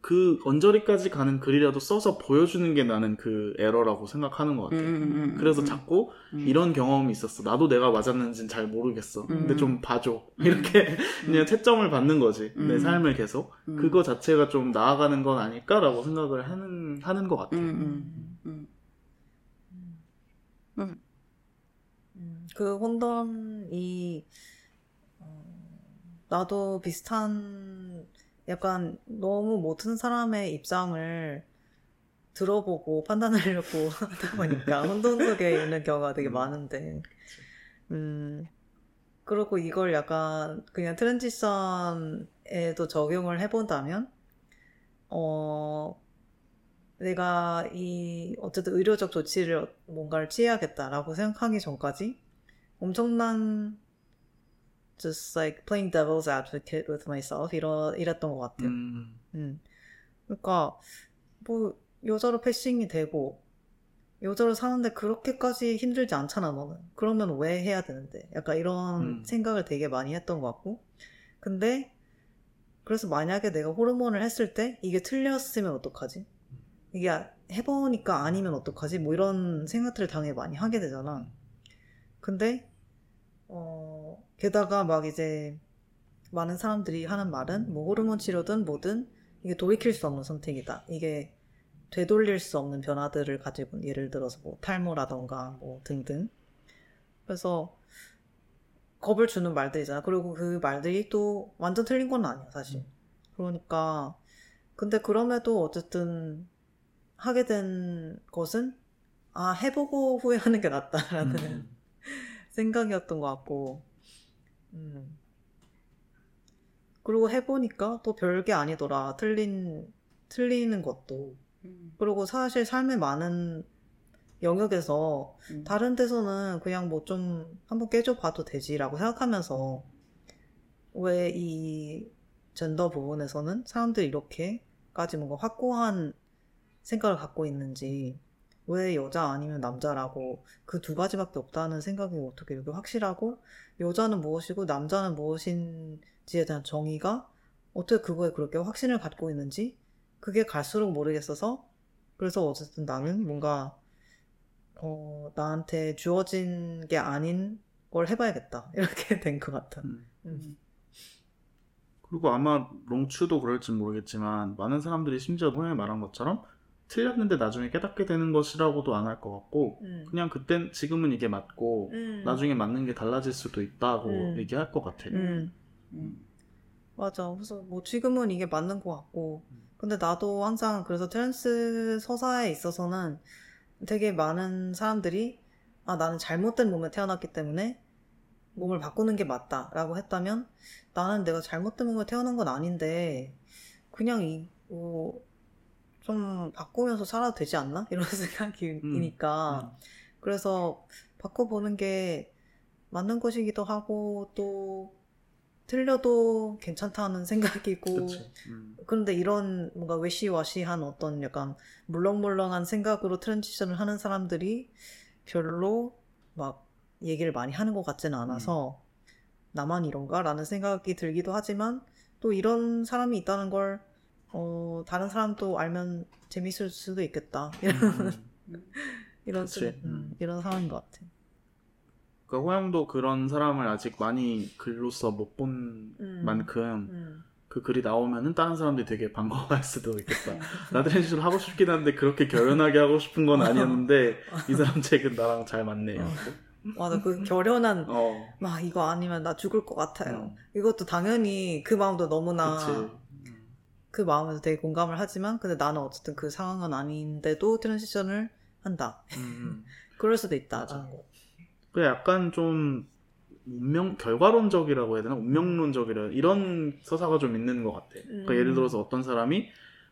그 언저리까지 가는 글이라도 써서 보여주는 게 나는 그 에러라고 생각하는 것 같아. 음, 음, 음, 그래서 음, 자꾸 음. 이런 경험이 있었어. 나도 내가 맞았는지는 잘 모르겠어. 근데 음. 좀 봐줘. 이렇게 그냥 채점을 받는 거지. 내 음. 삶을 계속. 음. 그거 자체가 좀 나아가는 건 아닐까라고 생각을 하는, 하는 것 같아. 음, 음, 음. 음, 그 혼돈이 어, 나도 비슷한 약간 너무 모든 사람의 입장을 들어보고 판단하려고 하다 보니까 혼돈 속에 있는 경우가 되게 음. 많은데 음 그리고 이걸 약간 그냥 트랜지션에도 적용을 해본다면 어 내가 이 어쨌든 의료적 조치를 뭔가를 취해야겠다라고 생각하기 전까지 엄청난 just like playing devil's advocate with myself 이러, 이랬던 것 같아요. 음, 음. 그러니까 뭐 여자로 패싱이 되고 여자로 사는데 그렇게까지 힘들지 않잖아, 너는. 그러면 왜 해야 되는데? 약간 이런 음. 생각을 되게 많이 했던 것 같고. 근데, 그래서 만약에 내가 호르몬을 했을 때 이게 틀렸으면 어떡하지? 이게 해보니까 아니면 어떡하지? 뭐 이런 생각들을 당연히 많이 하게 되잖아. 근데, 어, 게다가 막 이제 많은 사람들이 하는 말은 뭐 호르몬 치료든 뭐든 이게 돌이킬 수 없는 선택이다. 이게 되돌릴 수 없는 변화들을 가지고 예를 들어서 뭐 탈모라던가 뭐 등등. 그래서 겁을 주는 말들이잖아. 그리고 그 말들이 또 완전 틀린 건 아니야, 사실. 그러니까 근데 그럼에도 어쨌든 하게 된 것은 아 해보고 후회하는 게 낫다라는 음. 생각이었던 것 같고, 음. 그리고 해보니까 또 별게 아니더라. 틀린, 틀리는 것도. 음. 그리고 사실 삶의 많은 영역에서 음. 다른 데서는 그냥 뭐 좀 한번 깨줘봐도 되지라고 생각하면서 왜 이 젠더 부분에서는 사람들이 이렇게까지 뭔가 확고한 생각을 갖고 있는지 왜 여자 아니면 남자라고 그 두 가지밖에 없다는 생각이 어떻게 이렇게 확실하고 여자는 무엇이고 남자는 무엇인지에 대한 정의가 어떻게 그거에 그렇게 확신을 갖고 있는지 그게 갈수록 모르겠어서 그래서 어쨌든 나는 뭔가 어, 나한테 주어진 게 아닌 걸 해봐야겠다 이렇게 된 것 같아. 음. 음. 그리고 아마 롱추도 그럴지 모르겠지만 많은 사람들이 심지어 호영이 말한 것처럼 틀렸는데 나중에 깨닫게 되는 것이라고도 안 할 것 같고 음. 그냥 그땐 지금은 이게 맞고 음. 나중에 맞는 게 달라질 수도 있다고 음. 얘기할 것 같아. 음. 음. 맞아. 그래서 뭐 지금은 이게 맞는 것 같고. 음. 근데 나도 항상 그래서 trans 서사에 있어서는 되게 많은 사람들이 아, 나는 잘못된 몸에 태어났기 때문에 몸을 바꾸는 게 맞다라고 했다면 나는 내가 잘못된 몸에 태어난 건 아닌데 그냥 이, 뭐, 좀 바꾸면서 살아도 되지 않나? 이런 생각이니까. 음. 그래서 바꿔보는 게 맞는 것이기도 하고 또 틀려도 괜찮다는 생각이고. 음. 그런데 이런 뭔가 외시와시한 어떤 약간 물렁물렁한 생각으로 트랜지션을 하는 사람들이 별로 막 얘기를 많이 하는 것 같지는 않아서 나만 이런가? 라는 생각이 들기도 하지만 또 이런 사람이 있다는 걸 어, 다른 사람도 알면 재밌을 수도 있겠다. 이런, 음. 이런, 그치. 음, 음. 이런 상황인 것 같아. 그러니까 호영도 그런 사람을 아직 많이 글로써 못본 음. 만큼 음. 그 글이 나오면은 다른 사람들이 되게 반가워할 수도 있겠다. 나 transition 하고 싶긴 한데 그렇게 결연하게 하고 싶은 건 아니었는데 이 사람 책은 나랑 잘 맞네요. 맞아, 그 결연한 어. 막 이거 아니면 나 죽을 것 같아요. 음. 이것도 당연히 그 마음도 너무나 그치. 그 마음에서 되게 공감을 하지만 근데 나는 어쨌든 그 상황은 아닌데도 transition을 한다. 음. 그럴 수도 있다. 맞아. 라는 거. 그 약간 좀 운명 결과론적이라고 해야 되나 운명론적이라 이런 서사가 좀 있는 것 같아. 그러니까 음. 예를 들어서 어떤 사람이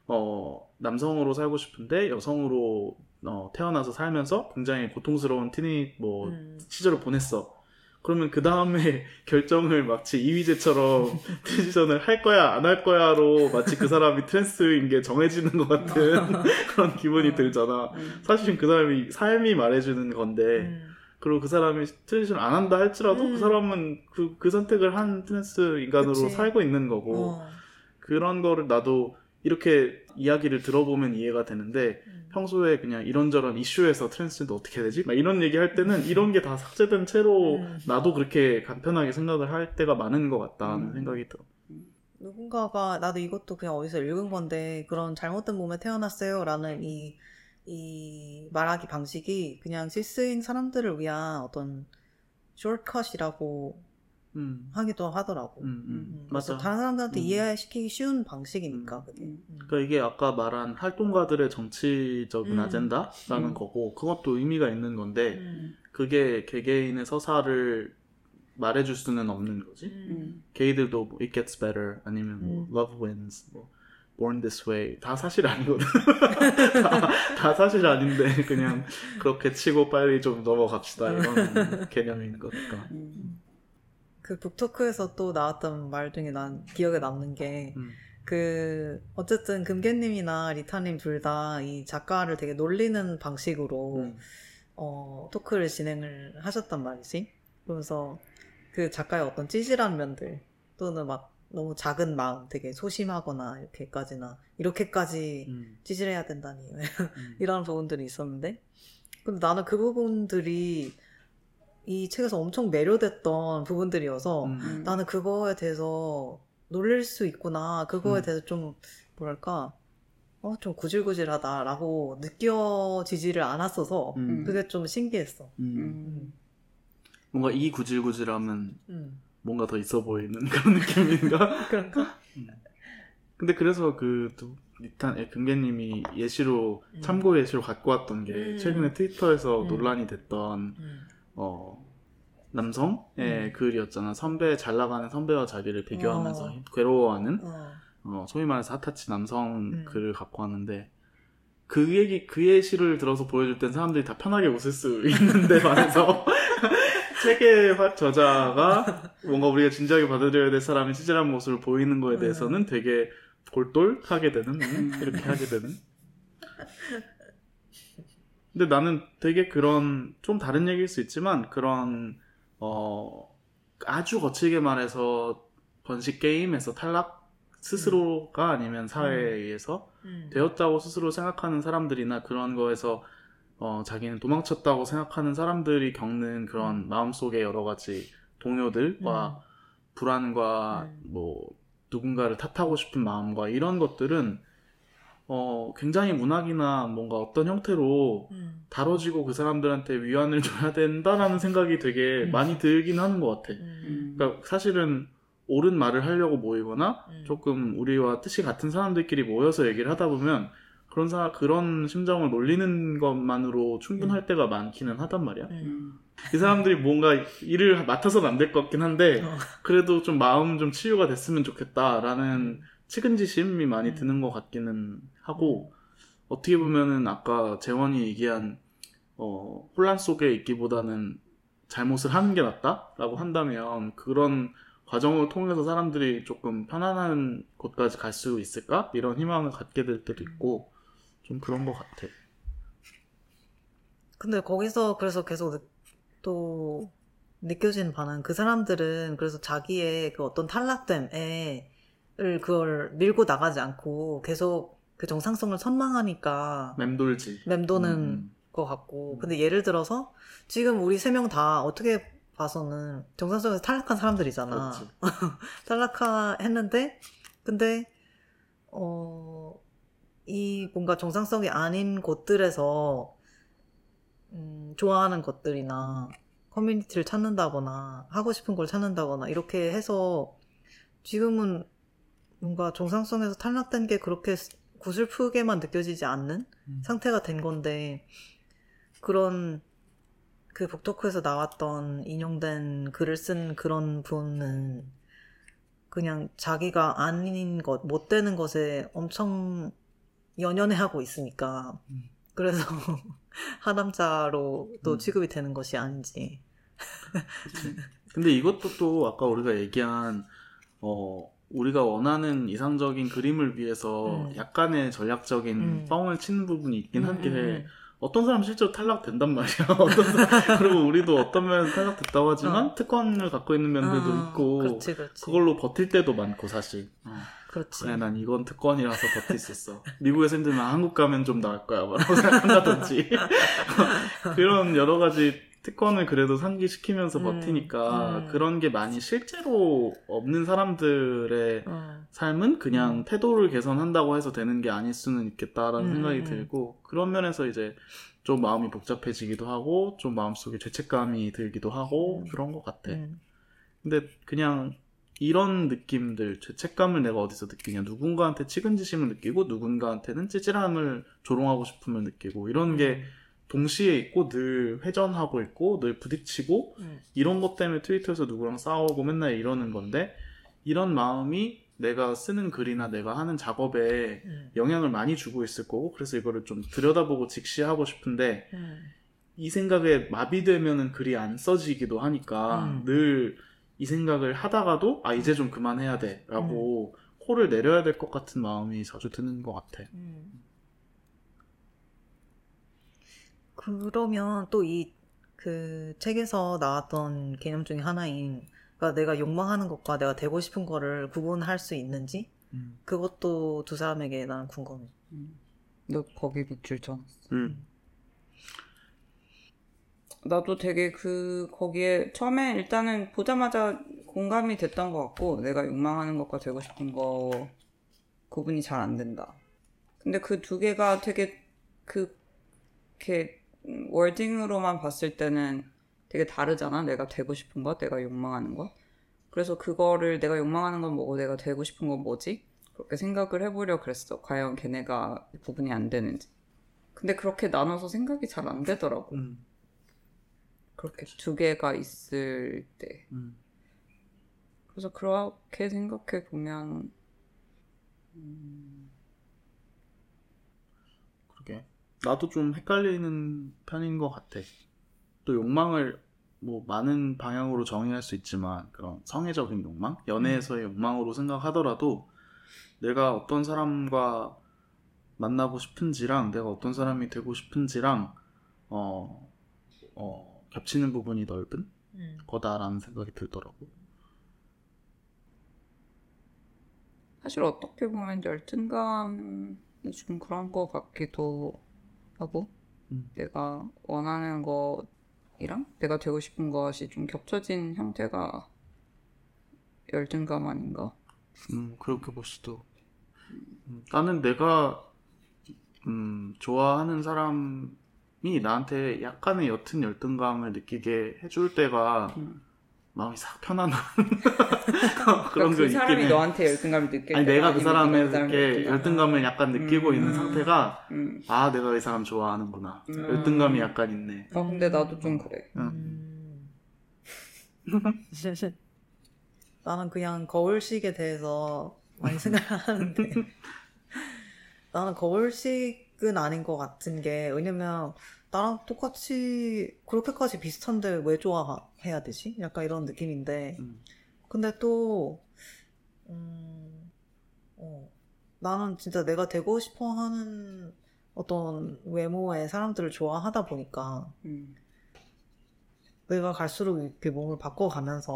어 남성으로 살고 싶은데 여성으로 어, 태어나서 살면서 굉장히 고통스러운 teen이니 뭐 음. 시절을 보냈어. 그러면 그 다음에 결정을 마치 이휘재처럼 transition을 할 거야 안 할 거야로 마치 그 사람이 trans인 게 정해지는 것 같은 그런 기분이 들잖아. 음. 사실은 그 사람이 삶이 말해주는 건데 음. 그리고 그 사람이 transition 안 한다 할지라도 음. 그 사람은 그, 그 선택을 한 trans 인간으로 그치. 살고 있는 거고 어. 그런 거를 나도 이렇게 이야기를 들어보면 이해가 되는데 음. 평소에 그냥 이런저런 이슈에서 트랜스젠더 어떻게 되지? 막 이런 얘기 할 때는 이런 게 다 삭제된 채로 음. 나도 그렇게 간편하게 생각을 할 때가 많은 것 같다는 음. 생각이 들어. 누군가가 나도 이것도 그냥 어디서 읽은 건데 그런 잘못된 몸에 태어났어요라는 이, 이 말하기 방식이 그냥 cis인 사람들을 위한 어떤 숏컷이라고 음, 하기도 하더라고. 음, 음. 음, 맞아. 다른 사람들한테 음. 이해시키기 쉬운 방식이니까 음. 그게. 그러니까 이게 아까 말한 활동가들의 정치적인 음. 아젠다라는 음. 거고 그것도 의미가 있는 건데 음. 그게 개개인의 서사를 말해줄 수는 없는 거지. 음. 음. 게이들도 뭐 It Gets Better 아니면 뭐 음. Love Wins, 뭐 Born This Way 다 사실 아니거든. 다, 다 사실 아닌데 그냥 그렇게 치고 빨리 좀 넘어갑시다 이런 개념인 거니까. 음. 그 북토크에서 또 나왔던 말 중에 난 기억에 남는 게 음. 그 어쨌든 금계님이나 리타님 둘 다 이 작가를 되게 놀리는 방식으로 음. 어, 토크를 진행을 하셨단 말이지. 그러면서 그 작가의 어떤 찌질한 면들 또는 막 너무 작은 마음 되게 소심하거나 이렇게까지나 이렇게까지 음. 찌질해야 된다니 음. 이런 부분들이 있었는데 근데 나는 그 부분들이 이 책에서 엄청 매료됐던 부분들이어서 음. 음. 나는 그거에 대해서 놀릴 수 있구나 그거에 음. 대해서 좀 뭐랄까 어, 좀 구질구질하다라고 느껴지지를 않았어서 음. 그게 좀 신기했어. 음. 음. 뭔가 이 구질구질함은 음. 뭔가 더 있어 보이는 그런 느낌인가? 그런가? 근데 그래서 그 두- 리탄 예, 금계님이 예시로 음. 참고 예시로 갖고 왔던 게 음. 최근에 트위터에서 음. 논란이 됐던 음. 어 남성의 음. 글이었잖아 선배 잘 나가는 선배와 자기를 비교하면서 어. 괴로워하는 어. 어, 소위 말해서 핫타치 남성 음. 글을 갖고 왔는데 그 얘기 그 예시를 들어서 보여줄 땐 사람들이 다 편하게 웃을 수 있는데 반해서 책의 화- 저자가 뭔가 우리가 진지하게 받아들여야 될 사람이 찌질한 모습을 보이는 거에 대해서는 되게 골똘하게 되는 음, 이렇게 하게 되는 근데 나는 되게 그런 좀 다른 얘기일 수 있지만 그런 어 아주 거칠게 말해서 번식 게임에서 탈락 스스로가 아니면 사회에 의해서 음. 되었다고 스스로 생각하는 사람들이나 그런 거에서 어, 자기는 도망쳤다고 생각하는 사람들이 겪는 그런 음. 마음속의 여러 가지 동요들과 불안과 음. 뭐 누군가를 탓하고 싶은 마음과 이런 것들은 어, 굉장히 문학이나 뭔가 어떤 형태로 음. 다뤄지고 그 사람들한테 위안을 줘야 된다라는 생각이 되게 음. 많이 들긴 하는 것 같아. 음. 음. 그러니까 사실은 옳은 말을 하려고 모이거나 음. 조금 우리와 뜻이 같은 사람들끼리 모여서 얘기를 하다 보면 그런 사 그런 심정을 놀리는 것만으로 충분할 때가 많기는 하단 말이야. 음. 음. 이 사람들이 뭔가 일을 맡아서는 안 될 것 같긴 한데 어. 그래도 좀 마음 좀 치유가 됐으면 좋겠다라는 측은지심이 많이 음. 드는 것 같기는 하고 어떻게 보면은 아까 재원이 얘기한 어, 혼란 속에 있기보다는 잘못을 하는 게 낫다라고 한다면 그런 과정을 통해서 사람들이 조금 편안한 곳까지 갈 수 있을까 이런 희망을 갖게 될 때도 있고 좀 그런 것 같아. 근데 거기서 그래서 계속 느- 또 느껴지는 바는 그 사람들은 그래서 자기의 그 어떤 탈락됨에 을 그걸 밀고 나가지 않고 계속 그 정상성을 선망하니까 맴돌지. 맴도는 음, 것 같고 음. 근데 예를 들어서 지금 우리 세 명 다 어떻게 봐서는 정상성에서 탈락한 사람들이잖아. 탈락했는데 근데 어 이 뭔가 정상성이 아닌 곳들에서 음, 좋아하는 것들이나 커뮤니티를 찾는다거나 하고 싶은 걸 찾는다거나 이렇게 해서 지금은 뭔가 정상성에서 탈락된 게 그렇게 구슬프게만 느껴지지 않는 음. 상태가 된 건데 그런 그 북토크에서 나왔던 인용된 글을 쓴 그런 분은 그냥 자기가 아닌 것, 못 되는 것에 엄청 연연해하고 있으니까 음. 그래서 하남자로 또 음. 취급이 되는 것이 아닌지 근데 이것도 또 아까 우리가 얘기한 어 우리가 원하는 이상적인 그림을 위해서 음. 약간의 전략적인 음. 뻥을 치는 부분이 있긴 음, 한게 음, 어떤 사람 실제로 탈락된단 말이야. 사람, 그리고 우리도 어떤 면에서 탈락됐다고 하지만 어. 특권을 갖고 있는 면들도 어, 있고 그렇지 그렇지 그걸로 버틸 때도 많고 사실. 어. 그렇지 그래 난 이건 특권이라서 버틸 수 있어. 미국에서 힘들면 한국 가면 좀 나을 거야. 라고 생각한다든지 그런 여러 가지 특권을 그래도 상기시키면서 음, 버티니까 음. 그런 게 많이 실제로 없는 사람들의 어, 삶은 그냥 태도를 개선한다고 해서 되는 게 아닐 수는 있겠다라는 음, 생각이 음. 들고 그런 면에서 이제 좀 마음이 복잡해지기도 하고 좀 마음속에 죄책감이 들기도 하고 음. 그런 것 같아. 음, 근데 그냥 이런 느낌들, 죄책감을 내가 어디서 느끼냐. 누군가한테 측은지심을 느끼고 누군가한테는 찌질함을 조롱하고 싶음을 느끼고 이런 게 동시에 있고 늘 회전하고 있고 늘 부딪히고 음, 이런 것 때문에 트위터에서 누구랑 싸우고 맨날 이러는 건데 이런 마음이 내가 쓰는 글이나 내가 하는 작업에 음, 영향을 많이 주고 있을 거고 그래서 이거를 좀 들여다보고 직시하고 싶은데 음, 이 생각에 마비되면은 글이 안 써지기도 하니까 음. 늘이 생각을 하다가도 아 이제 좀 그만해야 돼라고 코를 내려야 될 것 같은 마음이 자주 드는 것 같아. 음. 그러면 또 이 그 책에서 나왔던 개념 중에 하나인 그러니까 내가 욕망하는 것과 내가 되고 싶은 거를 구분할 수 있는지 음. 그것도 두 사람에게 나는 궁금해. 너 거기 밑줄 쳐. 음. 나도 되게 그 거기에 처음에 일단은 보자마자 공감이 됐던 것 같고 내가 욕망하는 것과 되고 싶은 거 구분이 잘 안 된다. 근데 그 두 개가 되게 그 이렇게 음, 월딩으로만 봤을 때는 되게 다르잖아. 내가 되고 싶은 것, 내가 욕망하는 것. 그래서 그거를 내가 욕망하는 건 뭐고 내가 되고 싶은 건 뭐지? 그렇게 생각을 해보려 그랬어. 과연 걔네가 구분이 안 되는지. 근데 그렇게 나눠서 생각이 잘 안 되더라고. 음. 그렇게 두 개가 있을 때. 음. 그래서 그렇게 생각해 보면 그러게. 나도 좀 헷갈리는 편인 것 같아. 또 욕망을 뭐 많은 방향으로 정의할 수 있지만 그런 성애적인 욕망, 연애에서의 욕망으로 생각하더라도 내가 어떤 사람과 만나고 싶은지랑 내가 어떤 사람이 되고 싶은지랑 어, 어, 겹치는 부분이 넓은 음. 거다라는 생각이 들더라고. 사실 어떻게 보면 열등감이 좀 그런 것 같기도 하고 음. 내가 원하는 것이랑 내가 되고 싶은 것이 좀 겹쳐진 형태가 열등감 아닌가? 음, 그렇게 볼 수도. 음, 나는 내가 음, 좋아하는 사람이 나한테 약간의 옅은 열등감을 느끼게 해줄 때가 음. 마음이 싹 편안한 그러니까 그런 게그 있긴 사람이 해. 너한테 열등감을 느낄 아니 내가 그 사람에게 열등감을 약간 느끼고 음. 있는 상태가 음. 아 내가 이 사람 좋아하는구나 음. 열등감이 약간 있네. 어, 근데 나도 좀 그래. 음. 나는 그냥 거울식에 대해서 많이 생각하는데 나는 거울식은 아닌 것 같은 게 왜냐면 나랑 똑같이 그렇게까지 비슷한데 왜 좋아해야 되지? 약간 이런 느낌인데 음. 근데 또 음, 어, 나는 진짜 내가 되고 싶어 하는 어떤 외모의 사람들을 좋아하다 보니까 음. 내가 갈수록 이렇게 몸을 바꿔가면서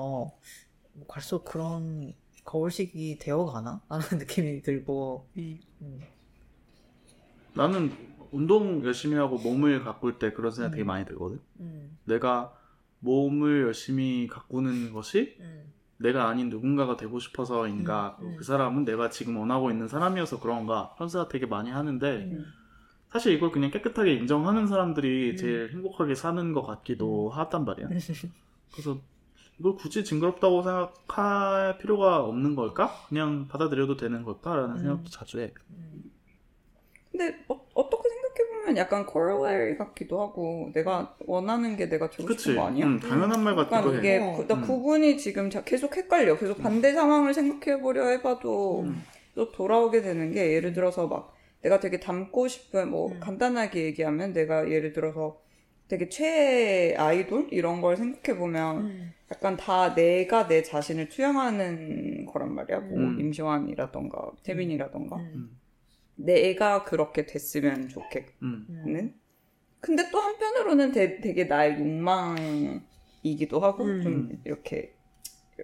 뭐 갈수록 그런 거울식이 되어가나? 라는 느낌이 들고 음. 나는 운동 열심히 하고 몸을 가꿀 때 그런 생각 되게 음. 많이 들거든. 음, 내가 몸을 열심히 가꾸는 것이 음, 내가 아닌 누군가가 되고 싶어서인가 음, 음. 그 사람은 내가 지금 원하고 있는 사람이어서 그런가 그런 생각 되게 많이 하는데 음. 사실 이걸 그냥 깨끗하게 인정하는 사람들이 음. 제일 행복하게 사는 것 같기도 하단 말이야 그래서 이걸 굳이 징그럽다고 생각할 필요가 없는 걸까? 그냥 받아들여도 되는 걸까라는 음. 생각도 자주 해 음. 근데 어, 어떻게 생각 해보면 약간 corollary 같기도 하고 내가 원하는 게 내가 되고 그치? 싶은 거 아니야? 응, 당연한 말 같기도 해 이게 해. 구- 나 음. 구분이 지금 자- 계속 헷갈려. 계속 반대 상황을 생각해 보려 해봐도 음. 또 돌아오게 되는 게 예를 들어서 막 내가 되게 닮고 싶은 뭐 음. 간단하게 얘기하면 내가 예를 들어서 되게 최애 아이돌 이런 걸 생각해 보면 음. 약간 다 내가 내 자신을 투영하는 거란 말이야. 뭐 음. 임시완이라던가 태빈이라던가 음. 내가 그렇게 됐으면 좋겠는. 음. 근데 또 한편으로는 되, 되게 나의 욕망이기도 하고 음. 좀 이렇게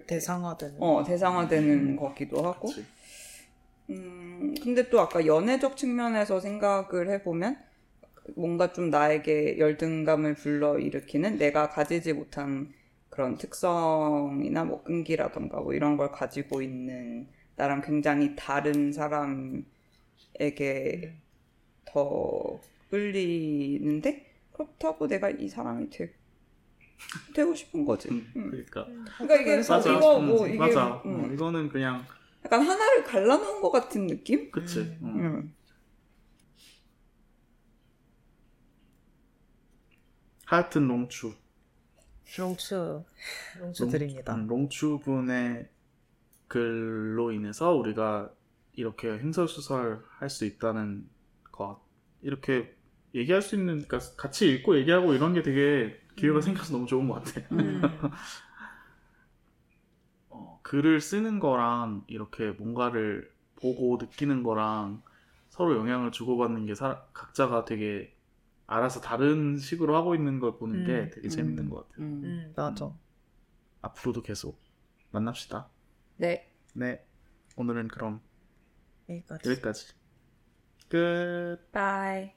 대상화되는 어 대상화되는 거기도 하고. 그치. 음 근데 또 아까 연애적 측면에서 생각을 해보면 뭔가 좀 나에게 열등감을 불러 일으키는 내가 가지지 못한 그런 특성이나 뭐 끈기라던가 뭐 이런 걸 가지고 있는 나랑 굉장히 다른 사람 에게 더 끌리는데 그렇다고 내가 이 사람이 되, 되고 싶은 거지. 음, 음. 그러니까 그러니까 이게 맞아. 이거 음, 뭐 이게 맞아 음, 어, 이거는 그냥 약간 하나를 갈라놓은 것 같은 느낌? 그치 음. 어. 음. 하여튼 롱추 롱추 롱추 롱- 드립니다. 음, 롱추 분의 글로 인해서 우리가 이렇게 행설수설 할 수 있다는 것 이렇게 얘기할 수 있는 그러니까 같이 읽고 얘기하고 이런 게 되게 기회가 음. 생겨서 너무 좋은 것 같아요. 음. 어, 글을 쓰는 거랑 이렇게 뭔가를 보고 느끼는 거랑 서로 영향을 주고받는 게 사, 각자가 되게 알아서 다른 식으로 하고 있는 걸 보는 음. 되게 재밌는 것 같아요. 음. 음. 맞아. 음. 앞으로도 계속 만납시다. 네. 네. 오늘은 그럼 Goodbye.